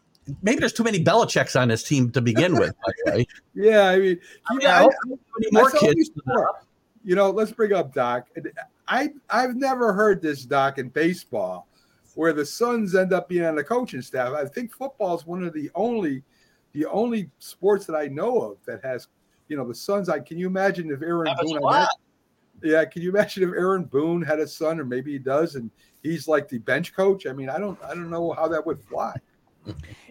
maybe there's too many Belichicks on this team to begin with. By the way, Yeah, I mean, I mean, yeah, I I- hope I- more kids. You know, let's bring up Doc. I I've never heard this Doc in baseball, where the sons end up being on the coaching staff. I think football is one of the only, the only sports that I know of that has, you know, the sons. I can you imagine if Aaron Happens Boone had Yeah, can you imagine if Aaron Boone had a son, or maybe he does, and he's like the bench coach? I mean, I don't I don't know how that would fly.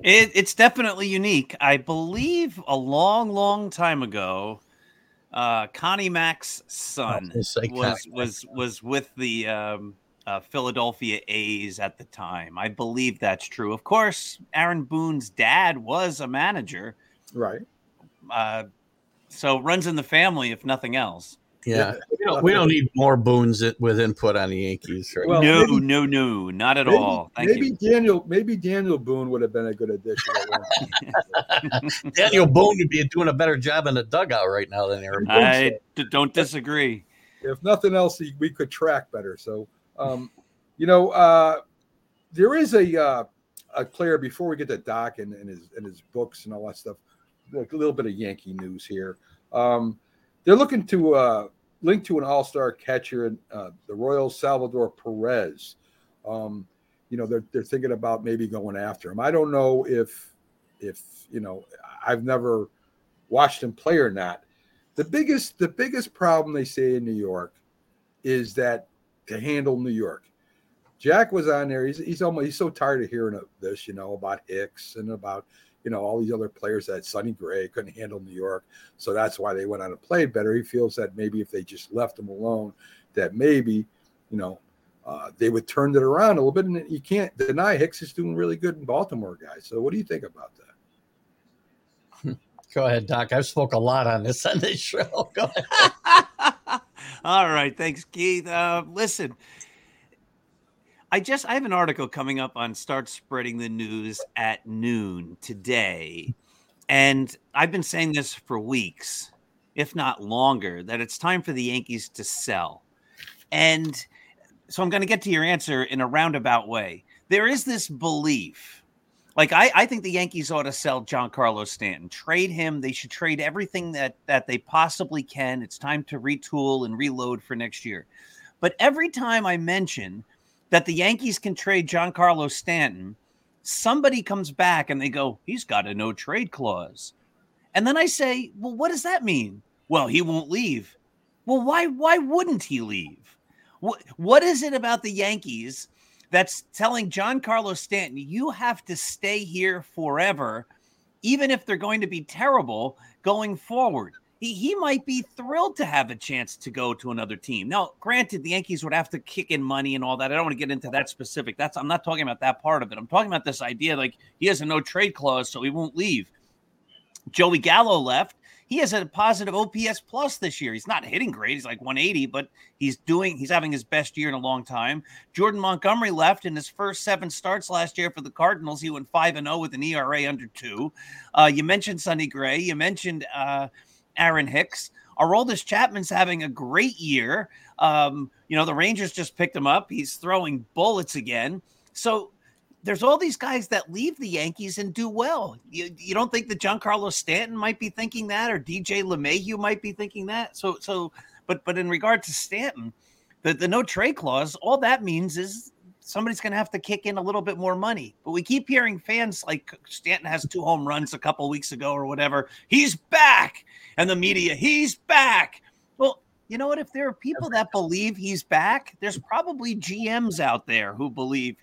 It, it's definitely unique. I believe a long, long time ago, uh, Connie Mack's son Oh, say was was was with the um, uh, Philadelphia A's at the time. I believe that's true. Of course, Aaron Boone's dad was a manager, Right. uh, so runs in the family, if nothing else. Yeah, we don't, we don't need more Boones with input on the Yankees. Right? Well, no, maybe- no, no, not at Maybe, all. Thank maybe you. Daniel, maybe Daniel Boone would have been a good addition. at one time. Daniel Boone would be doing a better job in the dugout right now than Aaron. Boone. I d- don't disagree. if nothing else, we could track better. So, um, you know, uh, there is a uh, a player before we get to Doc and, and his and his books and all that stuff. Like a little bit of Yankee news here. Um, they're looking to uh, link to an All Star catcher, uh, the Royal Salvador Perez. Um, you know, they're they're thinking about maybe going after him. I don't know if if you know, I've never watched him play or not. The biggest the biggest problem they say in New York is that to handle New York. Jack was on there. He's he's almost he's so tired of hearing of this, you know, about Hicks and about you know all these other players that Sonny Gray couldn't handle New York, so that's why they went on and played better. He feels that maybe if they just left him alone, that maybe you know uh, they would turn it around a little bit. And you can't deny Hicks is doing really good in Baltimore, guys. So what do you think about that? Go ahead, Doc. I've spoke a lot on this on this show. Go ahead. All right, thanks, Keith. Uh, listen, I just I have an article coming up on start spreading the news at noon today. And I've been saying this for weeks, if not longer, that it's time for the Yankees to sell. And so I'm going to get to your answer in a roundabout way. There is this belief. Like I, I think the Yankees ought to sell Giancarlo Stanton, trade him. They should trade everything that that they possibly can. It's time to retool and reload for next year. But every time I mention that the Yankees can trade Giancarlo Stanton, somebody comes back and they go, he's got a no trade clause. And then I say, well, what does that mean? Well, he won't leave. Well, why why wouldn't he leave? What what is it about the Yankees that's telling Giancarlo Stanton you have to stay here forever, even if they're going to be terrible going forward? He, he might be thrilled to have a chance to go to another team. Now, granted, the Yankees would have to kick in money and all that. I don't want to get into that specific. That's I'm not talking about that part of it. I'm talking about this idea like he has a no trade clause, so he won't leave. Joey Gallo left. He has a positive OPS plus this year. He's not hitting great. He's like 180, but he's doing he's having his best year in a long time. Jordan Montgomery left in his first seven starts last year for the Cardinals. He went 5 and 0 with an ERA under 2. Uh, you mentioned Sonny Gray, you mentioned uh, Aaron Hicks. Aroldis Chapman's having a great year. Um, you know, the Rangers just picked him up. He's throwing bullets again. So there's all these guys that leave the Yankees and do well. You, you don't think that Giancarlo Stanton might be thinking that, or DJ LeMahieu might be thinking that. So, so, but, but in regard to Stanton, the, the no trade clause, all that means is somebody's going to have to kick in a little bit more money. But we keep hearing fans like Stanton has two home runs a couple weeks ago or whatever. He's back. And the media, he's back. Well, you know what? If there are people that believe he's back, there's probably GMs out there who believe,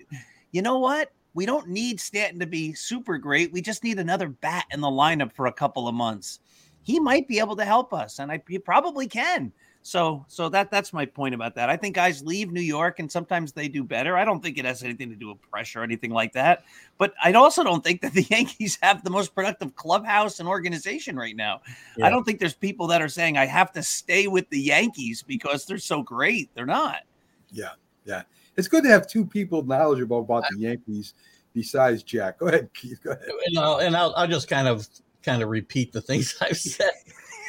you know what? We don't need Stanton to be super great. We just need another bat in the lineup for a couple of months. He might be able to help us, and I, he probably can. So so that that's my point about that. I think guys leave New York and sometimes they do better. I don't think it has anything to do with pressure or anything like that. But I also don't think that the Yankees have the most productive clubhouse and organization right now. Yeah. I don't think there's people that are saying I have to stay with the Yankees because they're so great. They're not. Yeah, yeah. It's good to have two people knowledgeable about the Yankees besides Jack. Go ahead, Keith. Go ahead. And I'll, and I'll, I'll just kind of kind of repeat the things I've said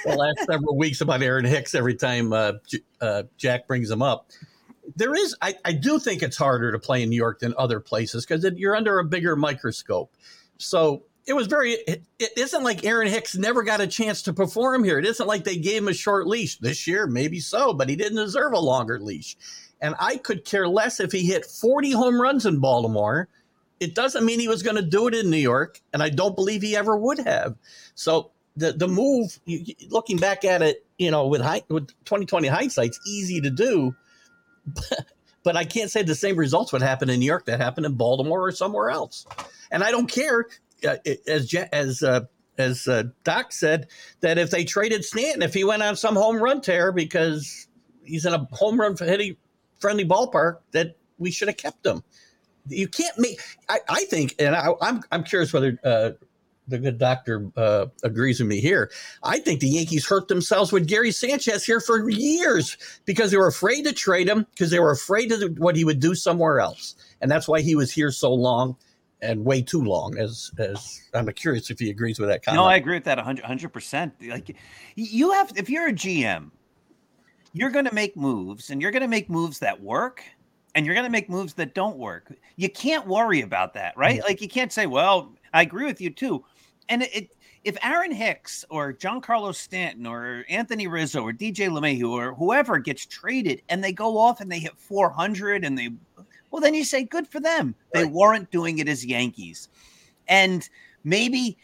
the last several weeks about Aaron Hicks every time uh, uh, Jack brings him up. There is, I, I do think it's harder to play in New York than other places because you're under a bigger microscope. So it was very, it, it isn't like Aaron Hicks never got a chance to perform here. It isn't like they gave him a short leash this year, maybe so, but he didn't deserve a longer leash. And I could care less if he hit 40 home runs in Baltimore. It doesn't mean he was going to do it in New York, and I don't believe he ever would have. So the the move, looking back at it, you know, with high, with 2020 hindsight, it's easy to do, but, but I can't say the same results would happen in New York that happened in Baltimore or somewhere else. And I don't care, uh, as as uh, as uh, Doc said, that if they traded Stanton, if he went on some home run tear because he's in a home run hitting friendly ballpark, that we should have kept him. You can't make. I, I think, and I, I'm, I'm curious whether uh, the good doctor uh, agrees with me here. I think the Yankees hurt themselves with Gary Sanchez here for years because they were afraid to trade him because they were afraid of what he would do somewhere else, and that's why he was here so long and way too long. As as I'm curious if he agrees with that comment. No, I agree with that 100 percent. Like you have, if you're a GM, you're going to make moves, and you're going to make moves that work and you're going to make moves that don't work. You can't worry about that, right? Mm-hmm. Like you can't say, "Well, I agree with you too." And it, if Aaron Hicks or Giancarlo Stanton or Anthony Rizzo or DJ LeMahieu or whoever gets traded and they go off and they hit 400 and they Well, then you say, good for them. They weren't doing it as Yankees. And maybe,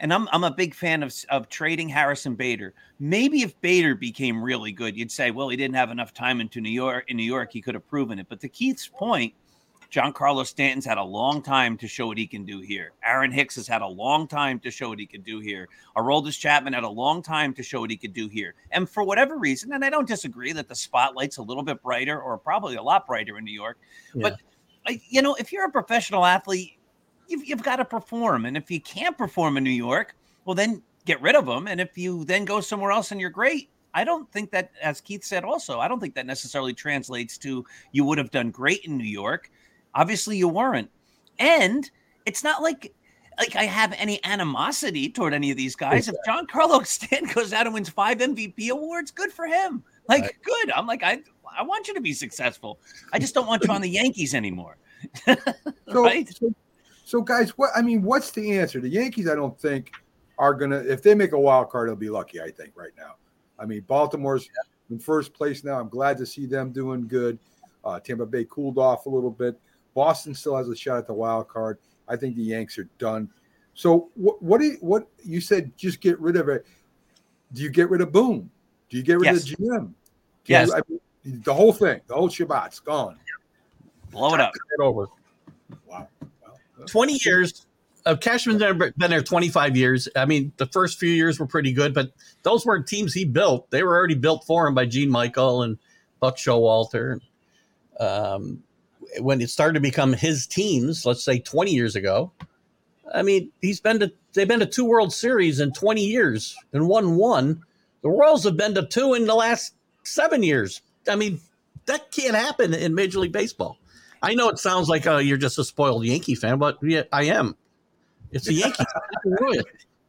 and I'm, I'm a big fan of, of trading Harrison Bader. Maybe if Bader became really good, you'd say, well, he didn't have enough time into New York. In New York, he could have proven it. But to Keith's point, Giancarlo Stanton's had a long time to show what he can do here. Aaron Hicks has had a long time to show what he can do here. Aroldis Chapman had a long time to show what he could do here. And for whatever reason, and I don't disagree that the spotlight's a little bit brighter or probably a lot brighter in New York, yeah. but you know, if you're a professional athlete, you've, you've got to perform. And if you can't perform in New York, well, then get rid of them. And if you then go somewhere else and you're great, I don't think that, as Keith said, also, I don't think that necessarily translates to you would have done great in New York. Obviously, you weren't. And it's not like like I have any animosity toward any of these guys. If Giancarlo Stanton goes out and wins five MVP awards, good for him. Like, right. good. I'm like, I I want you to be successful. I just don't want you on the Yankees anymore. so, right? So, so, guys, what I mean, what's the answer? The Yankees, I don't think, are gonna. If they make a wild card, they'll be lucky. I think right now. I mean, Baltimore's in first place now. I'm glad to see them doing good. Uh, Tampa Bay cooled off a little bit. Boston still has a shot at the wild card. I think the Yanks are done. So what? What? Do you, what you said? Just get rid of it. Do you get rid of Boone? Do you get rid yes. of GM? Do yes. You, I mean, the whole thing, the whole Shabbat's gone. Blow it up. It over. Wow. wow. Twenty years. Uh, Cashman's been there 25 years. I mean, the first few years were pretty good, but those weren't teams he built. They were already built for him by Gene Michael and Buck Showalter. Um, when it started to become his teams, let's say 20 years ago, I mean, he's been to they've been to two World Series in 20 years and won one. The Royals have been to two in the last seven years. I mean, that can't happen in Major League Baseball. I know it sounds like uh, you're just a spoiled Yankee fan, but yeah, I am. It's the Yankees, not the Royals.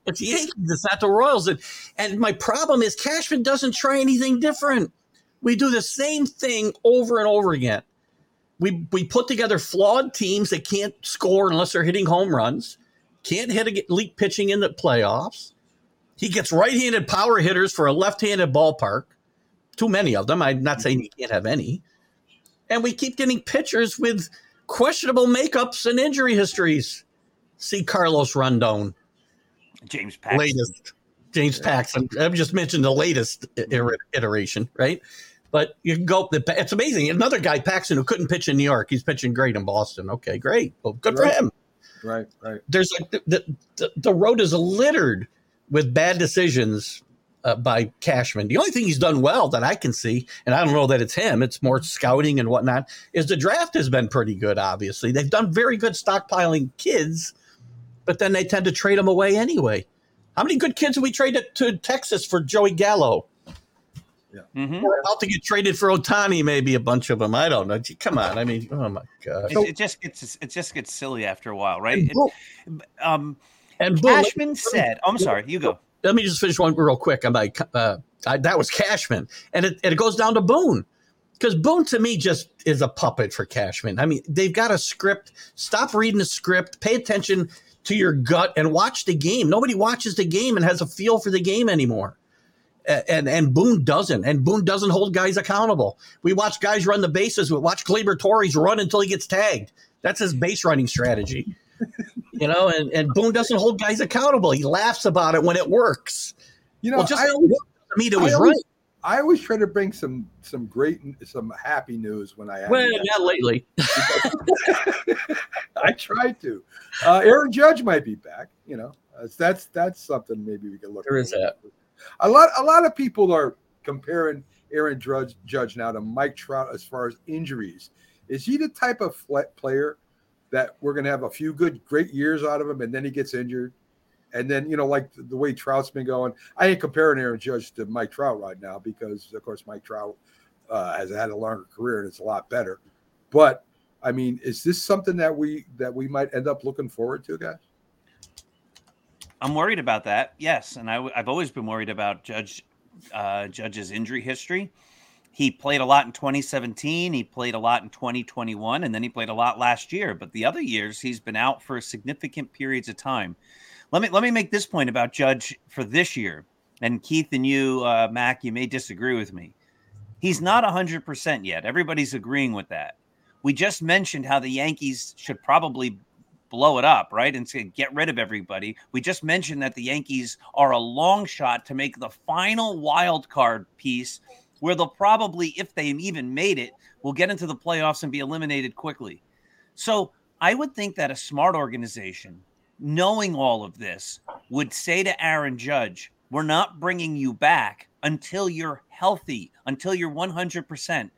It's the Yankees, it's not the Royals. And, and my problem is Cashman doesn't try anything different. We do the same thing over and over again we we put together flawed teams that can't score unless they're hitting home runs, can't hit a elite pitching in the playoffs. He gets right-handed power hitters for a left-handed ballpark. Too many of them. I'm not saying you can't have any. And we keep getting pitchers with questionable makeups and injury histories. See Carlos Rondon. James Paxton. Latest. James Paxton. I've just mentioned the latest iteration, right? But you can go. the It's amazing. Another guy, Paxton, who couldn't pitch in New York, he's pitching great in Boston. Okay, great. Well, good right. for him. Right, right. There's like the, the, the road is littered with bad decisions uh, by Cashman. The only thing he's done well that I can see, and I don't know that it's him, it's more scouting and whatnot, is the draft has been pretty good, obviously. They've done very good stockpiling kids, but then they tend to trade them away anyway. How many good kids have we traded to Texas for Joey Gallo? Yeah. Mm-hmm. About to get traded for Ohtani, maybe a bunch of them. I don't know. Come on. I mean, oh my god. It, it just gets it just gets silly after a while, right? And it, um, and Cashman said, oh, "I'm sorry, you go." Let me just finish one real quick. I'm like, uh, I, that was Cashman, and it, and it goes down to Boone because Boone to me just is a puppet for Cashman. I mean, they've got a script. Stop reading the script. Pay attention to your gut and watch the game. Nobody watches the game and has a feel for the game anymore and and Boone doesn't, and Boone doesn't hold guys accountable. We watch guys run the bases. We watch Gleyber Torres run until he gets tagged. That's his base running strategy, you know. And and Boone doesn't hold guys accountable. He laughs about it when it works. You know, well, just I always, to me, it was always, right. I always try to bring some some great some happy news when I well not lately. I try to. Uh, Aaron Judge might be back. You know, that's that's something maybe we can look. There is that. A lot, a lot of people are comparing Aaron Judge, Judge now to Mike Trout as far as injuries. Is he the type of player that we're going to have a few good, great years out of him, and then he gets injured? And then, you know, like the way Trout's been going, I ain't comparing Aaron Judge to Mike Trout right now because, of course, Mike Trout uh, has had a longer career and it's a lot better. But I mean, is this something that we that we might end up looking forward to, guys? I'm worried about that. Yes, and I, have always been worried about Judge uh, Judge's injury history. He played a lot in 2017. He played a lot in 2021, and then he played a lot last year. But the other years, he's been out for significant periods of time. Let me let me make this point about Judge for this year. And Keith and you, uh, Mac, you may disagree with me. He's not 100% yet. Everybody's agreeing with that. we just mentioned how the Yankees should probably blow it up, right? And say, get rid of everybody. We just mentioned that the Yankees are a long shot to make the final wild card piece where they'll probably, if they even made it, will get into the playoffs and be eliminated quickly. So I would think that a smart organization, knowing all of this, would say to Aaron Judge, we're not bringing you back until you're healthy, until you're 100%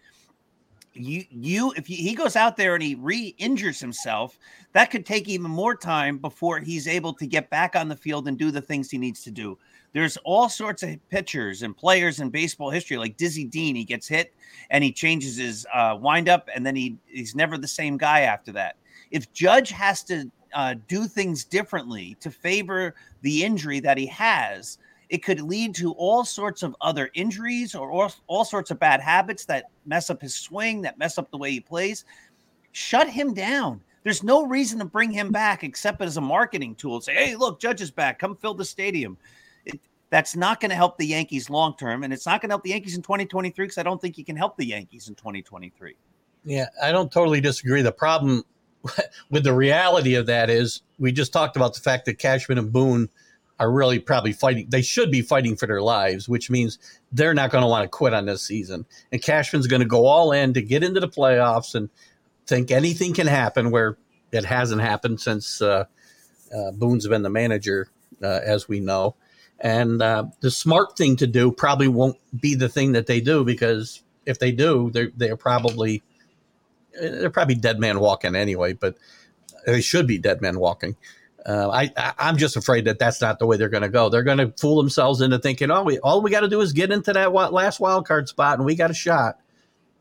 you you if he goes out there and he re-injures himself that could take even more time before he's able to get back on the field and do the things he needs to do. There's all sorts of pitchers and players in baseball history like dizzy dean. He gets hit and he changes his uh, windup and then he he's never the same guy after that. If judge has to uh, do things differently to favor the injury that he has it could lead to all sorts of other injuries or all, all sorts of bad habits that mess up his swing, that mess up the way he plays. Shut him down. There's no reason to bring him back except as a marketing tool. Say, hey, look, Judge is back. Come fill the stadium. It, that's not going to help the Yankees long term, and it's not going to help the Yankees in 2023 because I don't think you can help the Yankees in 2023. Yeah, I don't totally disagree. The problem with the reality of that is we just talked about the fact that Cashman and Boone – are really probably fighting. They should be fighting for their lives, which means they're not going to want to quit on this season. And Cashman's going to go all in to get into the playoffs and think anything can happen where it hasn't happened since uh, uh, Boone's been the manager, uh, as we know. And uh, the smart thing to do probably won't be the thing that they do because if they do, they're they're probably they're probably dead man walking anyway. But they should be dead man walking. Uh, I, I am just afraid that that's not the way they're going to go. They're going to fool themselves into thinking, oh, we all we got to do is get into that last wild card spot and we got a shot.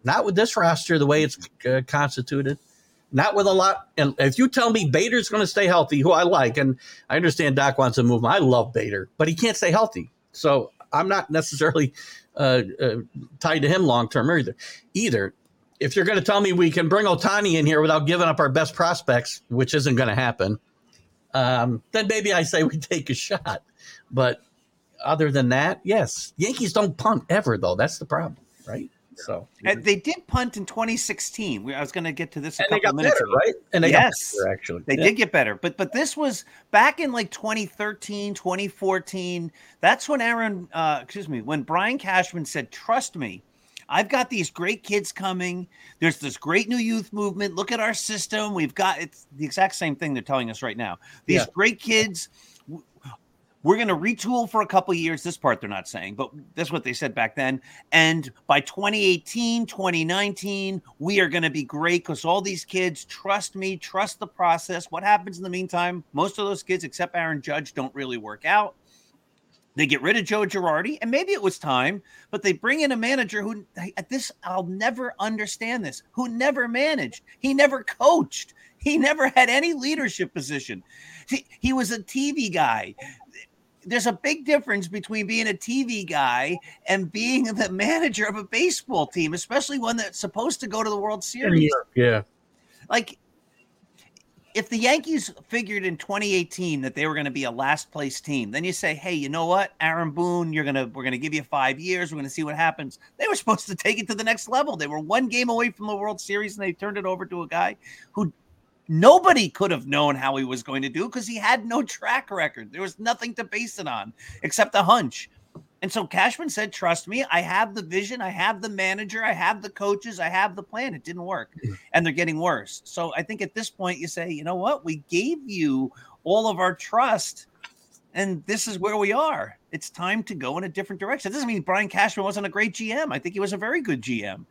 Not with this roster the way it's uh, constituted. Not with a lot. And if you tell me Bader's going to stay healthy, who I like, and I understand Doc wants to move him, I love Bader, but he can't stay healthy. So I'm not necessarily uh, uh tied to him long term either. Either if you're going to tell me we can bring Ohtani in here without giving up our best prospects, which isn't going to happen um, then maybe I say we take a shot. But other than that, yes, Yankees don't punt ever, though. That's the problem, right? So and they did punt in 2016. I was going to get to this a and couple minutes better, ago, right? And they yes, better, actually, they yeah. did get better. But but this was back in like 2013, 2014. That's when Aaron, uh, excuse me, when Brian Cashman said, "Trust me." I've got these great kids coming. There's this great new youth movement. Look at our system. We've got it's the exact same thing they're telling us right now. These yeah. great kids. We're going to retool for a couple years. This part they're not saying, but that's what they said back then. And by 2018, 2019, we are going to be great because all these kids trust me, trust the process. What happens in the meantime? Most of those kids, except Aaron Judge, don't really work out. They get rid of Joe Girardi, and maybe it was time, but they bring in a manager who at this I'll never understand this, who never managed. He never coached. He never had any leadership position. He, he was a TV guy. There's a big difference between being a TV guy and being the manager of a baseball team, especially one that's supposed to go to the World Series. Yeah. Like if the Yankees figured in 2018 that they were going to be a last place team, then you say, "Hey, you know what, Aaron Boone, you're gonna we're gonna give you five years. We're gonna see what happens." They were supposed to take it to the next level. They were one game away from the World Series, and they turned it over to a guy who nobody could have known how he was going to do because he had no track record. There was nothing to base it on except a hunch. And so Cashman said, Trust me, I have the vision, I have the manager, I have the coaches, I have the plan. It didn't work. And they're getting worse. So I think at this point, you say, You know what? We gave you all of our trust, and this is where we are. It's time to go in a different direction. It doesn't mean Brian Cashman wasn't a great GM. I think he was a very good GM.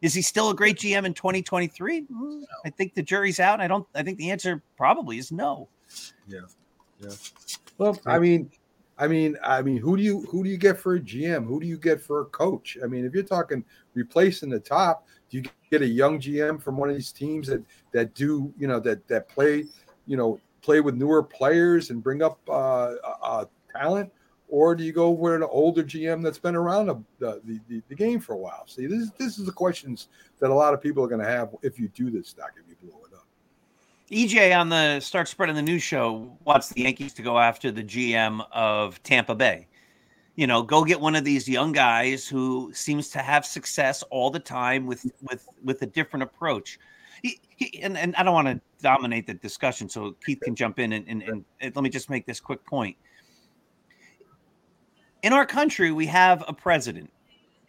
Is he still a great GM in 2023? Mm, I think the jury's out. I don't, I think the answer probably is no. Yeah. Yeah. Well, I mean, I mean, I mean, who do you who do you get for a GM? Who do you get for a coach? I mean, if you're talking replacing the top, do you get a young GM from one of these teams that that do you know that that play you know play with newer players and bring up uh, uh, talent, or do you go with an older GM that's been around the, the, the, the game for a while? See, this this is the questions that a lot of people are going to have if you do this stock if you blow. EJ on the Start Spreading the News show wants the Yankees to go after the GM of Tampa Bay. You know, go get one of these young guys who seems to have success all the time with with with a different approach. he, he, and, and I don't want to dominate the discussion, so Keith can jump in and, and, and, and let me just make this quick point. In our country, we have a president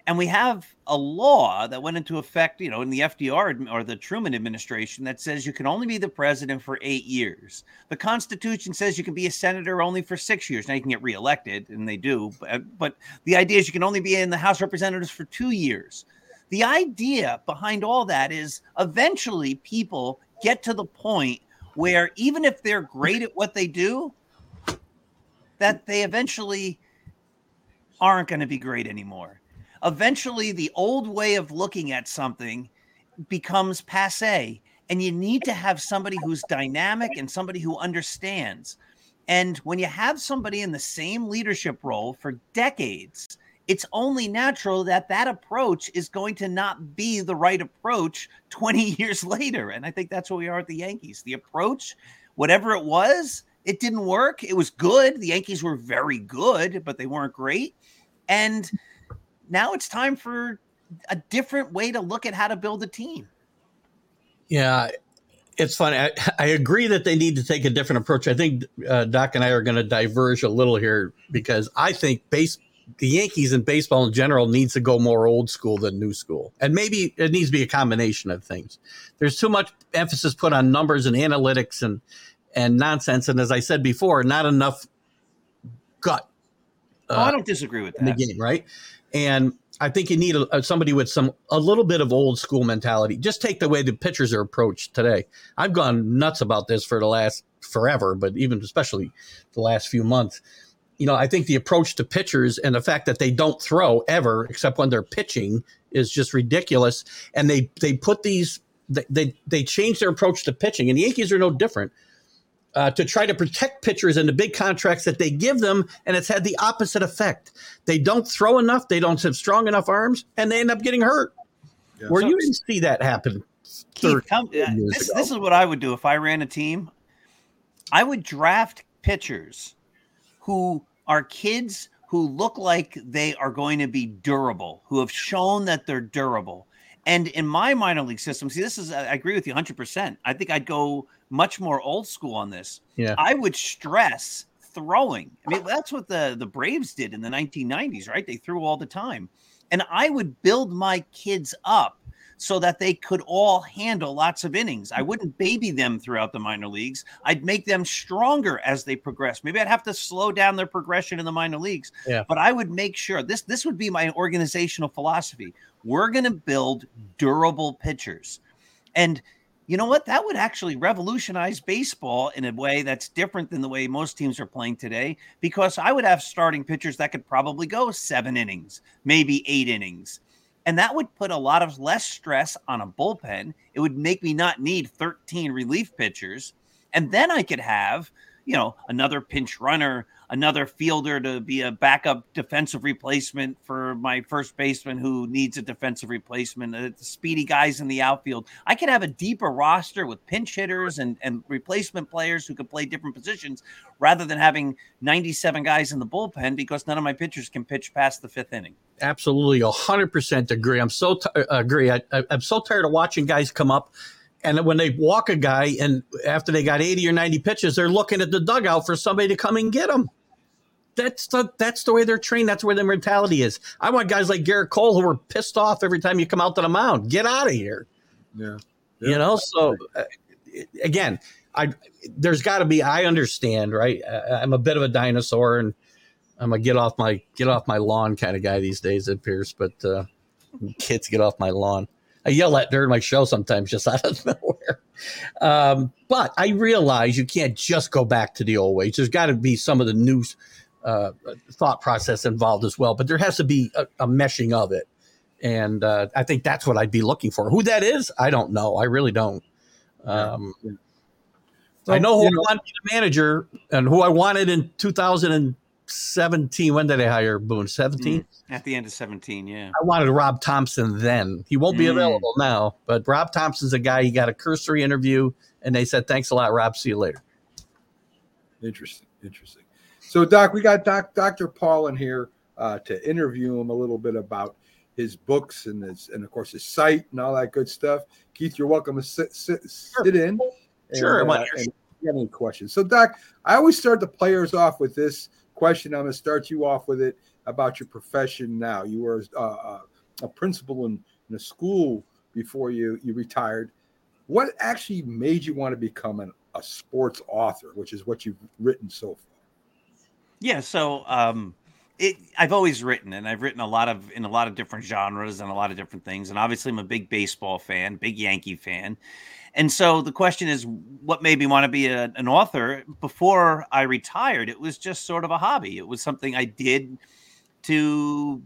and we have a law that went into effect, you know, in the FDR or the Truman administration that says you can only be the president for eight years. The Constitution says you can be a senator only for six years. Now you can get reelected, and they do, but, uh, but the idea is you can only be in the House Representatives for two years. The idea behind all that is eventually people get to the point where even if they're great at what they do, that they eventually aren't going to be great anymore eventually the old way of looking at something becomes passe and you need to have somebody who's dynamic and somebody who understands. And when you have somebody in the same leadership role for decades it's only natural that that approach is going to not be the right approach 20 years later. And i think that's what we are at the yankees. The approach whatever it was it didn't work. It was good. The yankees were very good but they weren't great. And now it's time for a different way to look at how to build a team. Yeah, it's funny. I, I agree that they need to take a different approach. I think uh, Doc and I are going to diverge a little here because I think base the Yankees and baseball in general needs to go more old school than new school, and maybe it needs to be a combination of things. There's too much emphasis put on numbers and analytics and and nonsense, and as I said before, not enough gut. Uh, oh, I don't disagree with that. In the game, right? And I think you need a, somebody with some a little bit of old school mentality. Just take the way the pitchers are approached today. I've gone nuts about this for the last forever, but even especially the last few months. You know, I think the approach to pitchers and the fact that they don't throw ever except when they're pitching is just ridiculous. And they they put these they they, they change their approach to pitching, and the Yankees are no different uh, to try to protect pitchers and the big contracts that they give them, and it's had the opposite effect. They don't throw enough, they don't have strong enough arms, and they end up getting hurt. Yeah. Where so, you didn't see that happen. Keith, come, uh, this, this is what I would do if I ran a team. I would draft pitchers who are kids who look like they are going to be durable, who have shown that they're durable. And in my minor league system, see, this is, I agree with you 100%. I think I'd go much more old school on this. Yeah. I would stress throwing. I mean, that's what the, the Braves did in the 1990s, right? They threw all the time. And I would build my kids up so that they could all handle lots of innings. I wouldn't baby them throughout the minor leagues. I'd make them stronger as they progress. Maybe I'd have to slow down their progression in the minor leagues. Yeah. But I would make sure this this would be my organizational philosophy. We're going to build durable pitchers. And you know what? That would actually revolutionize baseball in a way that's different than the way most teams are playing today. Because I would have starting pitchers that could probably go seven innings, maybe eight innings. And that would put a lot of less stress on a bullpen. It would make me not need 13 relief pitchers. And then I could have, you know, another pinch runner, another fielder to be a backup defensive replacement for my first baseman who needs a defensive replacement, uh, speedy guys in the outfield. I could have a deeper roster with pinch hitters and, and replacement players who could play different positions rather than having 97 guys in the bullpen because none of my pitchers can pitch past the fifth inning. Absolutely, 100% agree. I'm so t- uh, agree. I, I'm so tired of watching guys come up and when they walk a guy and after they got 80 or 90 pitches, they're looking at the dugout for somebody to come and get them. That's the that's the way they're trained. That's where their mentality is. I want guys like Gerrit Cole who are pissed off every time you come out to the mound. Get out of here. Yeah. yeah. You know, so uh, again, I there's got to be I understand, right? I'm a bit of a dinosaur and I'm a get off my get off my lawn kind of guy these days, it appears, but uh, kids get off my lawn. I yell at during my show sometimes just out of nowhere. Um, but I realize you can't just go back to the old ways. There's got to be some of the new uh, thought process involved as well. But there has to be a, a meshing of it, and uh, I think that's what I'd be looking for. Who that is, I don't know. I really don't. Um, I know who I wanted to be the manager and who I wanted in 2017. When did I hire Boone? 17? Mm, at the end of 17, yeah. I wanted Rob Thomson then. He won't be mm. available now, but Rob Thomson's a guy. He got a cursory interview, and they said, "Thanks a lot, Rob. See you later." Interesting. Interesting. So, Doc, we got Doc, Dr. Paul in here uh, to interview him a little bit about his books and his and of course his site and all that good stuff. Keith, you're welcome to sit sit, sit in. Sure. Uh, and if have any questions? So, Doc, I always start the players off with this question. I'm going to start you off with it about your profession now. You were uh, a principal in, in a school before you you retired. What actually made you want to become an, a sports author, which is what you've written so far? Yeah, so um, it, I've always written, and I've written a lot of in a lot of different genres and a lot of different things. And obviously, I'm a big baseball fan, big Yankee fan. And so the question is, what made me want to be a, an author? Before I retired, it was just sort of a hobby. It was something I did to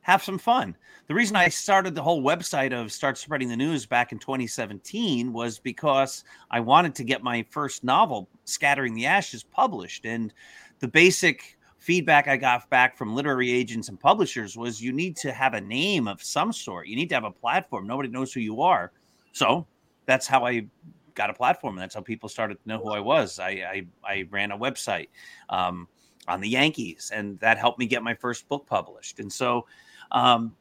have some fun. The reason I started the whole website of Start Spreading the News back in 2017 was because I wanted to get my first novel, Scattering the Ashes, published. And the basic feedback I got back from literary agents and publishers was you need to have a name of some sort. You need to have a platform. Nobody knows who you are. So that's how I got a platform. And that's how people started to know who I was. I I, I ran a website um, on the Yankees, and that helped me get my first book published. And so um,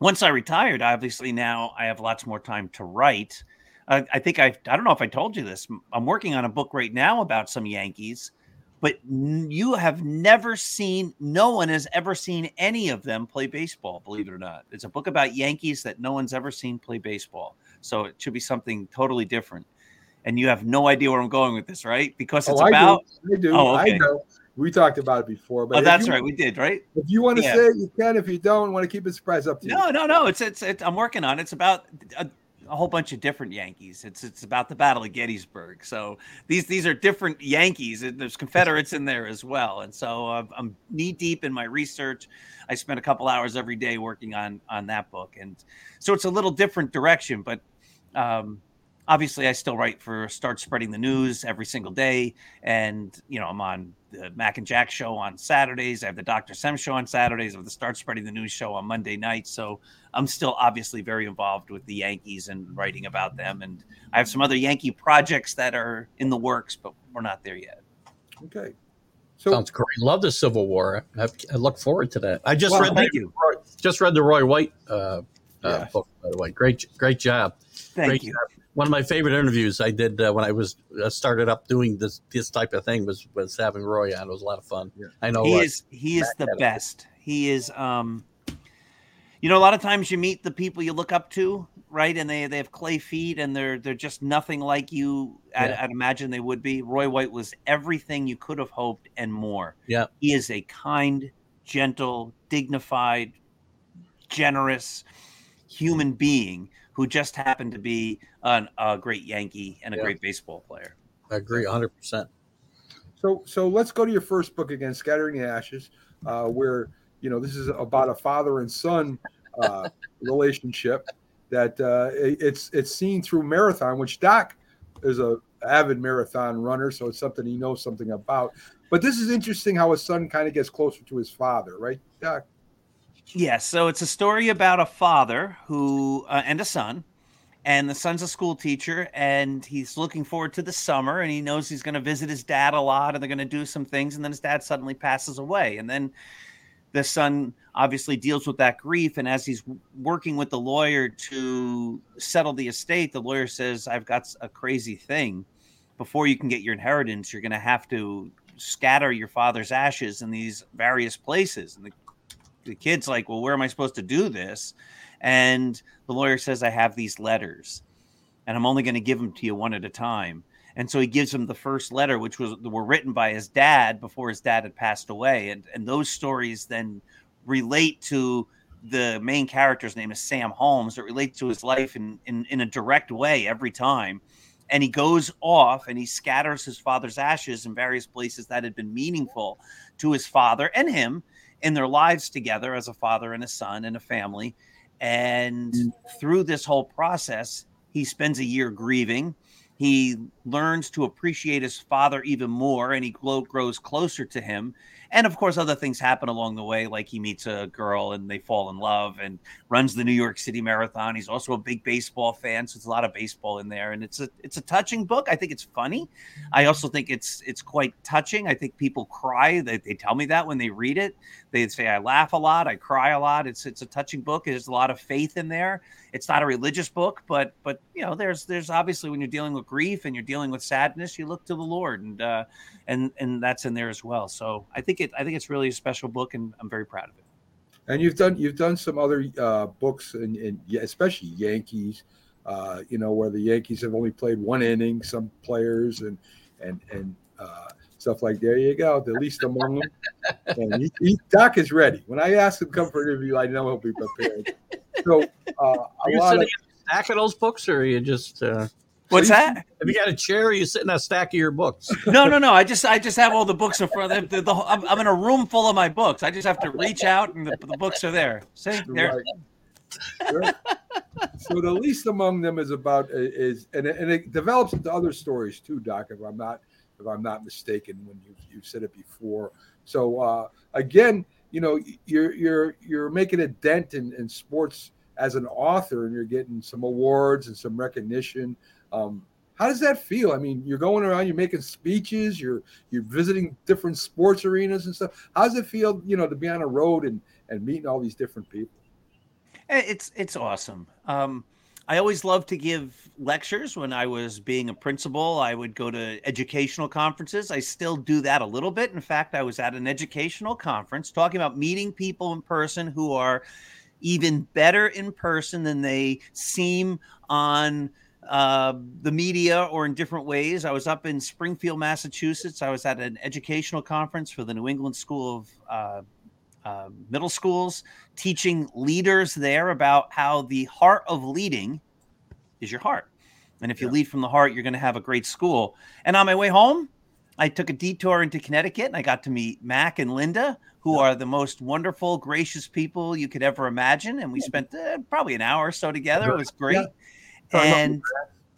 once I retired, obviously now I have lots more time to write. Uh, I think I I don't know if I told you this. I'm working on a book right now about some Yankees but you have never seen no one has ever seen any of them play baseball believe it or not it's a book about yankees that no one's ever seen play baseball so it should be something totally different and you have no idea where i'm going with this right because it's oh, about I do. I, do. Oh, okay. I know we talked about it before but oh that's you, right we did right if you want to yeah. say it you can if you don't want to keep it surprise up to you no no no it's it's, it's i'm working on it. it's about a, a whole bunch of different Yankees. It's it's about the Battle of Gettysburg. So these these are different Yankees. There's Confederates in there as well. And so uh, I'm knee deep in my research. I spend a couple hours every day working on on that book, and so it's a little different direction. But um, obviously, I still write for Start Spreading the News every single day, and you know I'm on the Mac and Jack show on Saturdays. I have the Dr. Sem show on Saturdays. I have the Start Spreading the News show on Monday nights. So I'm still obviously very involved with the Yankees and writing about them. And I have some other Yankee projects that are in the works, but we're not there yet. Okay. So, Sounds great. Love the Civil War. I, I look forward to that. I just well, read the, you. just read the Roy White uh, uh, book. By the way, great great job. Thank great you. Job one of my favorite interviews I did uh, when I was uh, started up doing this this type of thing was was having Roy on. It was a lot of fun. Yeah. I know he is he is the best. He is um you know a lot of times you meet the people you look up to right and they they have clay feet and they're they're just nothing like you yeah. I'd, I'd, imagine they would be roy white was everything you could have hoped and more yeah he is a kind gentle dignified generous human being who just happened to be an, a great Yankee and a yeah. great baseball player. I agree 100%. So, so let's go to your first book again, Scattering the Ashes, uh, where, you know, this is about a father and son uh, relationship that uh, it's it's seen through marathon, which Doc is a avid marathon runner, so it's something he knows something about. But this is interesting how his son kind of gets closer to his father, right, Doc? Yes. So it's a story about a father who uh, and a son, and the son's a school teacher, and he's looking forward to the summer, and he knows he's going to visit his dad a lot, and they're going to do some things, and then his dad suddenly passes away, and then the son obviously deals with that grief, and as he's working with the lawyer to settle the estate, the lawyer says, "I've got a crazy thing. Before you can get your inheritance, you're going to have to." scatter your father's ashes in these various places and the the kid's like, well, where am I supposed to do this? And the lawyer says, I have these letters and I'm only going to give them to you one at a time. And so he gives him the first letter, which was were written by his dad before his dad had passed away. And, and those stories then relate to the main character's name is Sam Holmes. It relates to his life in, in, in a direct way every time. And he goes off and he scatters his father's ashes in various places that had been meaningful to his father and him in their lives together as a father and a son and a family. And mm. through this whole process, he spends a year grieving. He learns to appreciate his father even more and he grows closer to him and of course other things happen along the way like he meets a girl and they fall in love and runs the new york city marathon. He's also a big baseball fan so it's a lot of baseball in there and it's a it's a touching book. I think it's funny. I also think it's it's quite touching. I think people cry. They, they tell me that when they read it. They say i laugh a lot. I cry a lot. It's it's a touching book. There's a lot of faith in there. It's not a religious book but but you know there's there's obviously when you're dealing with grief and you're dealing with sadness you look to the lord and uh and and that's in there as well. So i think it i think it's really a special book and i'm very proud of it. And you've done you've done some other uh books and, and especially yankees uh you know where the yankees have only played one inning some players and and and uh stuff like there you go the least among them and he, he, doc is ready. When i ask him to come for an interview i know he'll be prepared. So uh are you sitting of, in a stack of those books or are you just uh What's so that? Have you got a chair? Or you sit in a stack of your books? No, no, no. I just, I just have all the books in front. Of the, the, I'm, I'm in a room full of my books. I just have to reach out, and the, the books are there. See, there. Right. so the least among them is about is and it, and it develops into other stories too, Doc. If I'm not if I'm not mistaken, when you you said it before. So uh, again, you know, you're you're you're making a dent in, in sports as an author, and you're getting some awards and some recognition. Um, how does that feel? I mean, you're going around, you're making speeches, you're you're visiting different sports arenas and stuff. How does it feel, you know, to be on a road and and meeting all these different people? It's it's awesome. Um, I always loved to give lectures when I was being a principal. I would go to educational conferences. I still do that a little bit. In fact, I was at an educational conference talking about meeting people in person who are even better in person than they seem on uh, the media or in different ways. I was up in Springfield, Massachusetts. I was at an educational conference for the New England School of uh, uh, Middle Schools, teaching leaders there about how the heart of leading is your heart. And if you yeah. lead from the heart, you're going to have a great school. And on my way home, I took a detour into Connecticut and I got to meet Mac and Linda, who are the most wonderful, gracious people you could ever imagine. And we spent uh, probably an hour or so together. It was great. Yeah and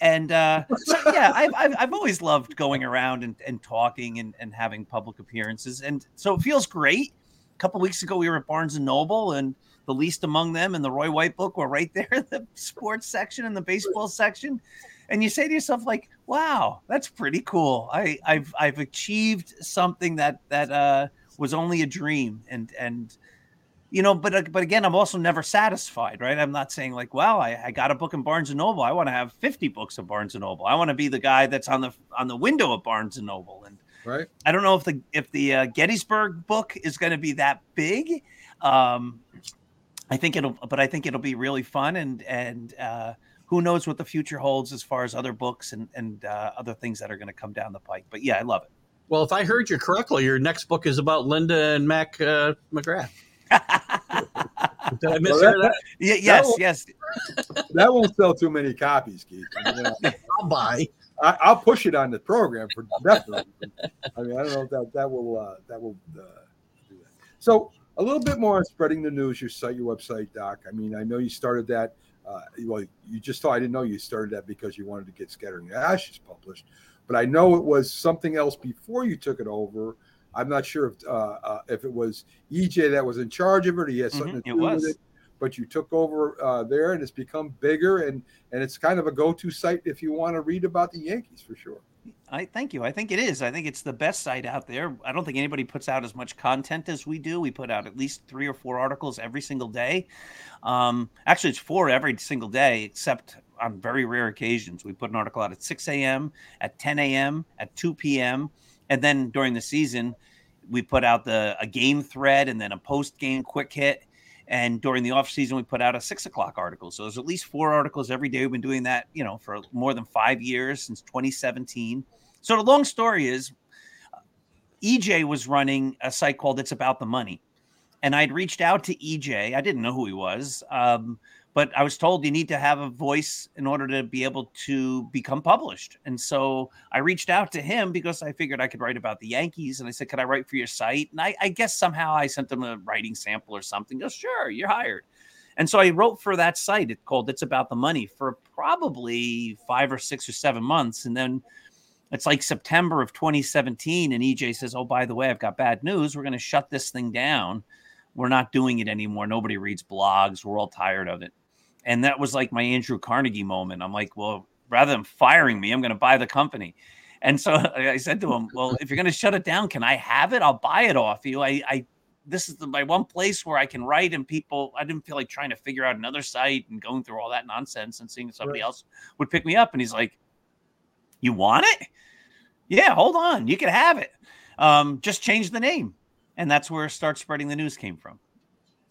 and uh, so, yeah, I've, I've, I've always loved going around and, and talking and, and having public appearances, and so it feels great. A couple weeks ago, we were at Barnes and Noble, and the least among them and the Roy White book were right there in the sports section and the baseball section, and you say to yourself like, "Wow, that's pretty cool. I, I've I've achieved something that that uh, was only a dream," and and you know, but uh, but again, I'm also never satisfied, right? I'm not saying like, well, I, I got a book in Barnes and Noble. I want to have 50 books in Barnes and Noble. I want to be the guy that's on the on the window of Barnes and Noble. And right, I don't know if the if the uh, Gettysburg book is going to be that big. Um, I think it'll, but I think it'll be really fun and and uh, who knows what the future holds as far as other books and and uh, other things that are going to come down the pike. But yeah, I love it. Well, if I heard you correctly, your next book is about Linda and Mac uh, McGrath. Did I miss well, that, that? Yeah, yes, that yes. That won't sell too many copies, Keith. I mean, uh, I'll buy. I, will push it on the program for definitely. I mean, I don't know if that that will uh, that will uh, do that. So a little bit more on spreading the news. Your site, your website, Doc. I mean, I know you started that. Uh, well, you just thought I didn't know you started that because you wanted to get Scattering the Ashes published, but I know it was something else before you took it over I'm not sure if uh, uh, if it was EJ that was in charge of it, or he had something mm-hmm, to do with it. But you took over uh, there, and it's become bigger, and and it's kind of a go-to site if you want to read about the Yankees for sure. I thank you. I think it is. I think it's the best site out there. I don't think anybody puts out as much content as we do. We put out at least three or four articles every single day. Um, actually, it's four every single day, except on very rare occasions. We put an article out at 6 a.m., at 10 a.m., at 2 p.m and then during the season, we put out the a game thread and then a post game quick hit. And during the off season, we put out a six o'clock article. So there's at least four articles every day. We've been doing that, you know, for more than five years since 2017. So the long story is, EJ was running a site called It's About the Money, and I'd reached out to EJ. I didn't know who he was. Um, but I was told you need to have a voice in order to be able to become published. And so I reached out to him because I figured I could write about the Yankees. And I said, Could I write for your site? And I, I guess somehow I sent him a writing sample or something. He goes, Sure, you're hired. And so I wrote for that site. It's called It's About the Money for probably five or six or seven months. And then It's like September of 2017, and EJ says, "Oh, by the way, I've got bad news. We're going to shut this thing down. We're not doing it anymore. Nobody reads blogs. We're all tired of it." And that was like my Andrew Carnegie moment. I'm like, well, rather than firing me, I'm going to buy the company. And so I said to him, well, if you're going to shut it down, can I have it? I'll buy it off you. I, I this is the, my one place where I can write and people, I didn't feel like trying to figure out another site and going through all that nonsense and seeing if somebody right. else would pick me up. And he's like, you want it? Yeah, hold on. You can have it. Um, just change the name. And that's where Start Spreading the News came from.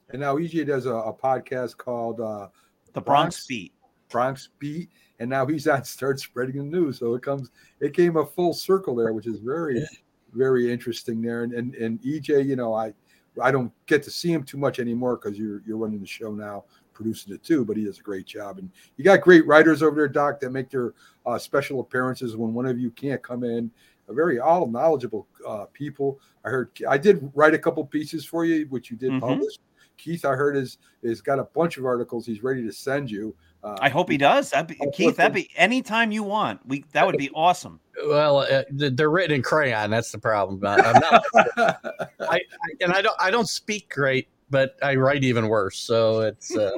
And now EJ does a, a podcast called uh, The Bronx, Bronx Beat. Bronx Beat. And now he's on Start Spreading the News. So it comes, it came a full circle there, which is very, very interesting there. And, and, and EJ, you know, I, I don't get to see him too much anymore because you're, you're running the show now producing it too, but he does a great job. And you got great writers over there, Doc, that make their uh, special appearances when one of you can't come in. A very all knowledgeable uh, people. I heard I did write a couple pieces for you, which you did mm-hmm. publish. Keith, I heard is is got a bunch of articles he's ready to send you. Uh, I hope he does. That'd be, Keith, that'd be anytime you want. We that would be awesome. Well, uh, they're written in crayon. That's the problem. I'm not, I, I, and I don't I don't speak great, but I write even worse. So it's. Uh...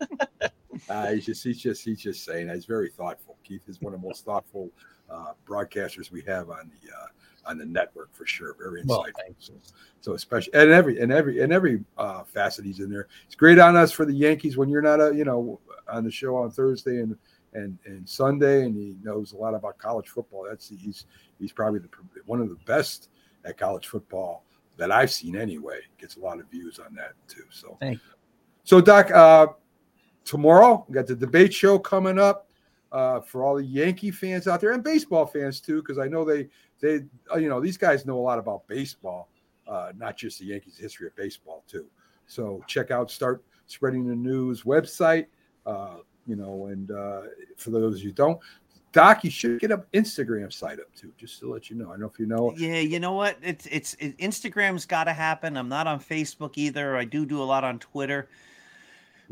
uh, he's just he's just he's just saying he's very thoughtful. Keith is one of the most thoughtful uh, broadcasters we have on the uh, on the network for sure. Very insightful. Well, so, so, especially and every and every and every uh, facet he's in there. It's great on us for the Yankees when you're not a you know on the show on Thursday and and and Sunday, and he knows a lot about college football. That's he's he's probably the one of the best at college football that I've seen anyway. Gets a lot of views on that too. So, so Doc, uh, tomorrow we got the debate show coming up uh, for all the Yankee fans out there and baseball fans too, because I know they they uh, you know these guys know a lot about baseball, uh, not just the Yankees' history of baseball too. So check out start spreading the news website. Uh, you know, and uh, for those who don't, Doc, you should get an Instagram site up too, just to let you know. I don't know if you know. Yeah, you know what? It's it's it, Instagram's got to happen. I'm not on Facebook either. I do do a lot on Twitter.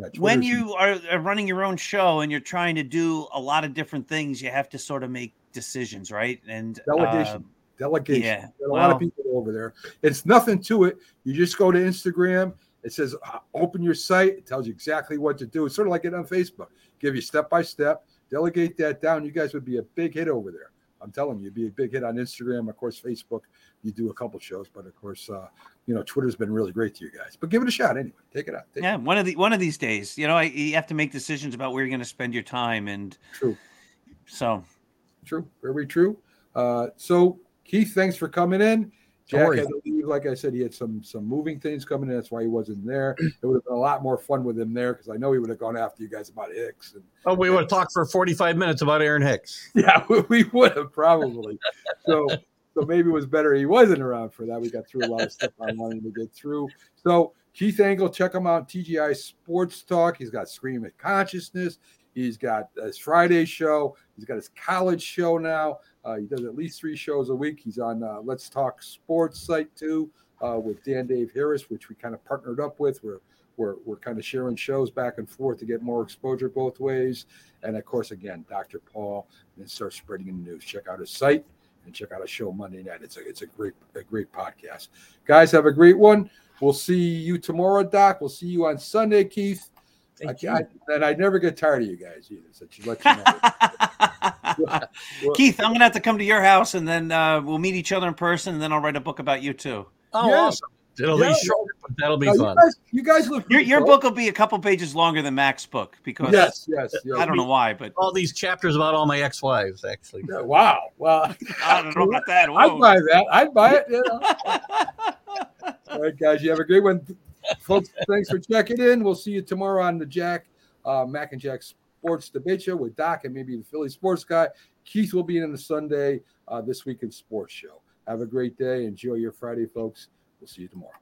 Yeah, when you are, are, running your own show and you're trying to do a lot of different things, you have to sort of make decisions, right? And delegation, uh, delegation. Yeah, a well, lot of people over there. It's nothing to it. You just go to Instagram. It says uh, open your site. It tells you exactly what to do. It's sort of like it on Facebook. Give you step by step Delegate that down. You guys would be a big hit over there. I'm telling you, you'd be a big hit on Instagram. Of course, Facebook, you do a couple shows, but of course, uh, you know, Twitter's been really great to you guys. But give it a shot anyway. Take it out. Take yeah, one of the one of these days, you know, I, you have to make decisions about where you're going to spend your time, and true. So, true, very true. Uh, so, Keith, thanks for coming in. Jack had to leave. Like I said, he had some some moving things coming in. That's why he wasn't there. It would have been a lot more fun with him there because I know he would have gone after you guys about Hicks. And, oh, we would have talked for forty five minutes about Aaron Hicks. Yeah, we would have probably. so so maybe it was better he wasn't around for that. We got through a lot of stuff I wanted to get through. So Keith Angle, check him out. TGI Sports Talk. He's got Scream of Consciousness. He's got his Friday show. He's got his college show now. Uh, he does at least three shows a week. He's on uh, Let's Talk Sports site too uh, with Dan Dave Harris, which we kind of partnered up with. We're, we're, we're kind of sharing shows back and forth to get more exposure both ways. And of course, again, Dr. Paul, and start spreading the news. Check out his site and check out his show Monday night. It's a it's a great a great podcast. Guys, have a great one. We'll see you tomorrow, Doc. We'll see you on Sunday, Keith. Thank I, you. I, and I never get tired of you guys either. So let you know. well, Keith, I'm gonna have to come to your house, and then uh, we'll meet each other in person, and then I'll write a book about you too. Oh, yes. awesome! It'll yeah, be short, but that'll be no, fun. You guys, you guys look. Your, your book will be a couple pages longer than Mac's book because yes, yes, yes. I don't know why, but all these chapters about all my ex-wives, actually. Yeah, wow. Well, I don't know about that. Whoa. I'd buy that. I'd buy it. You know? all right, guys. You have a great one, folks. Thanks for checking in. We'll see you tomorrow on the Jack uh, Mac and Jack Sports Debate Show with Doc and maybe the Philly Sports Guy. Keith will be in the Sunday uh, This Week in Sports Show. Have a great day. Enjoy your Friday, folks. We'll see you tomorrow.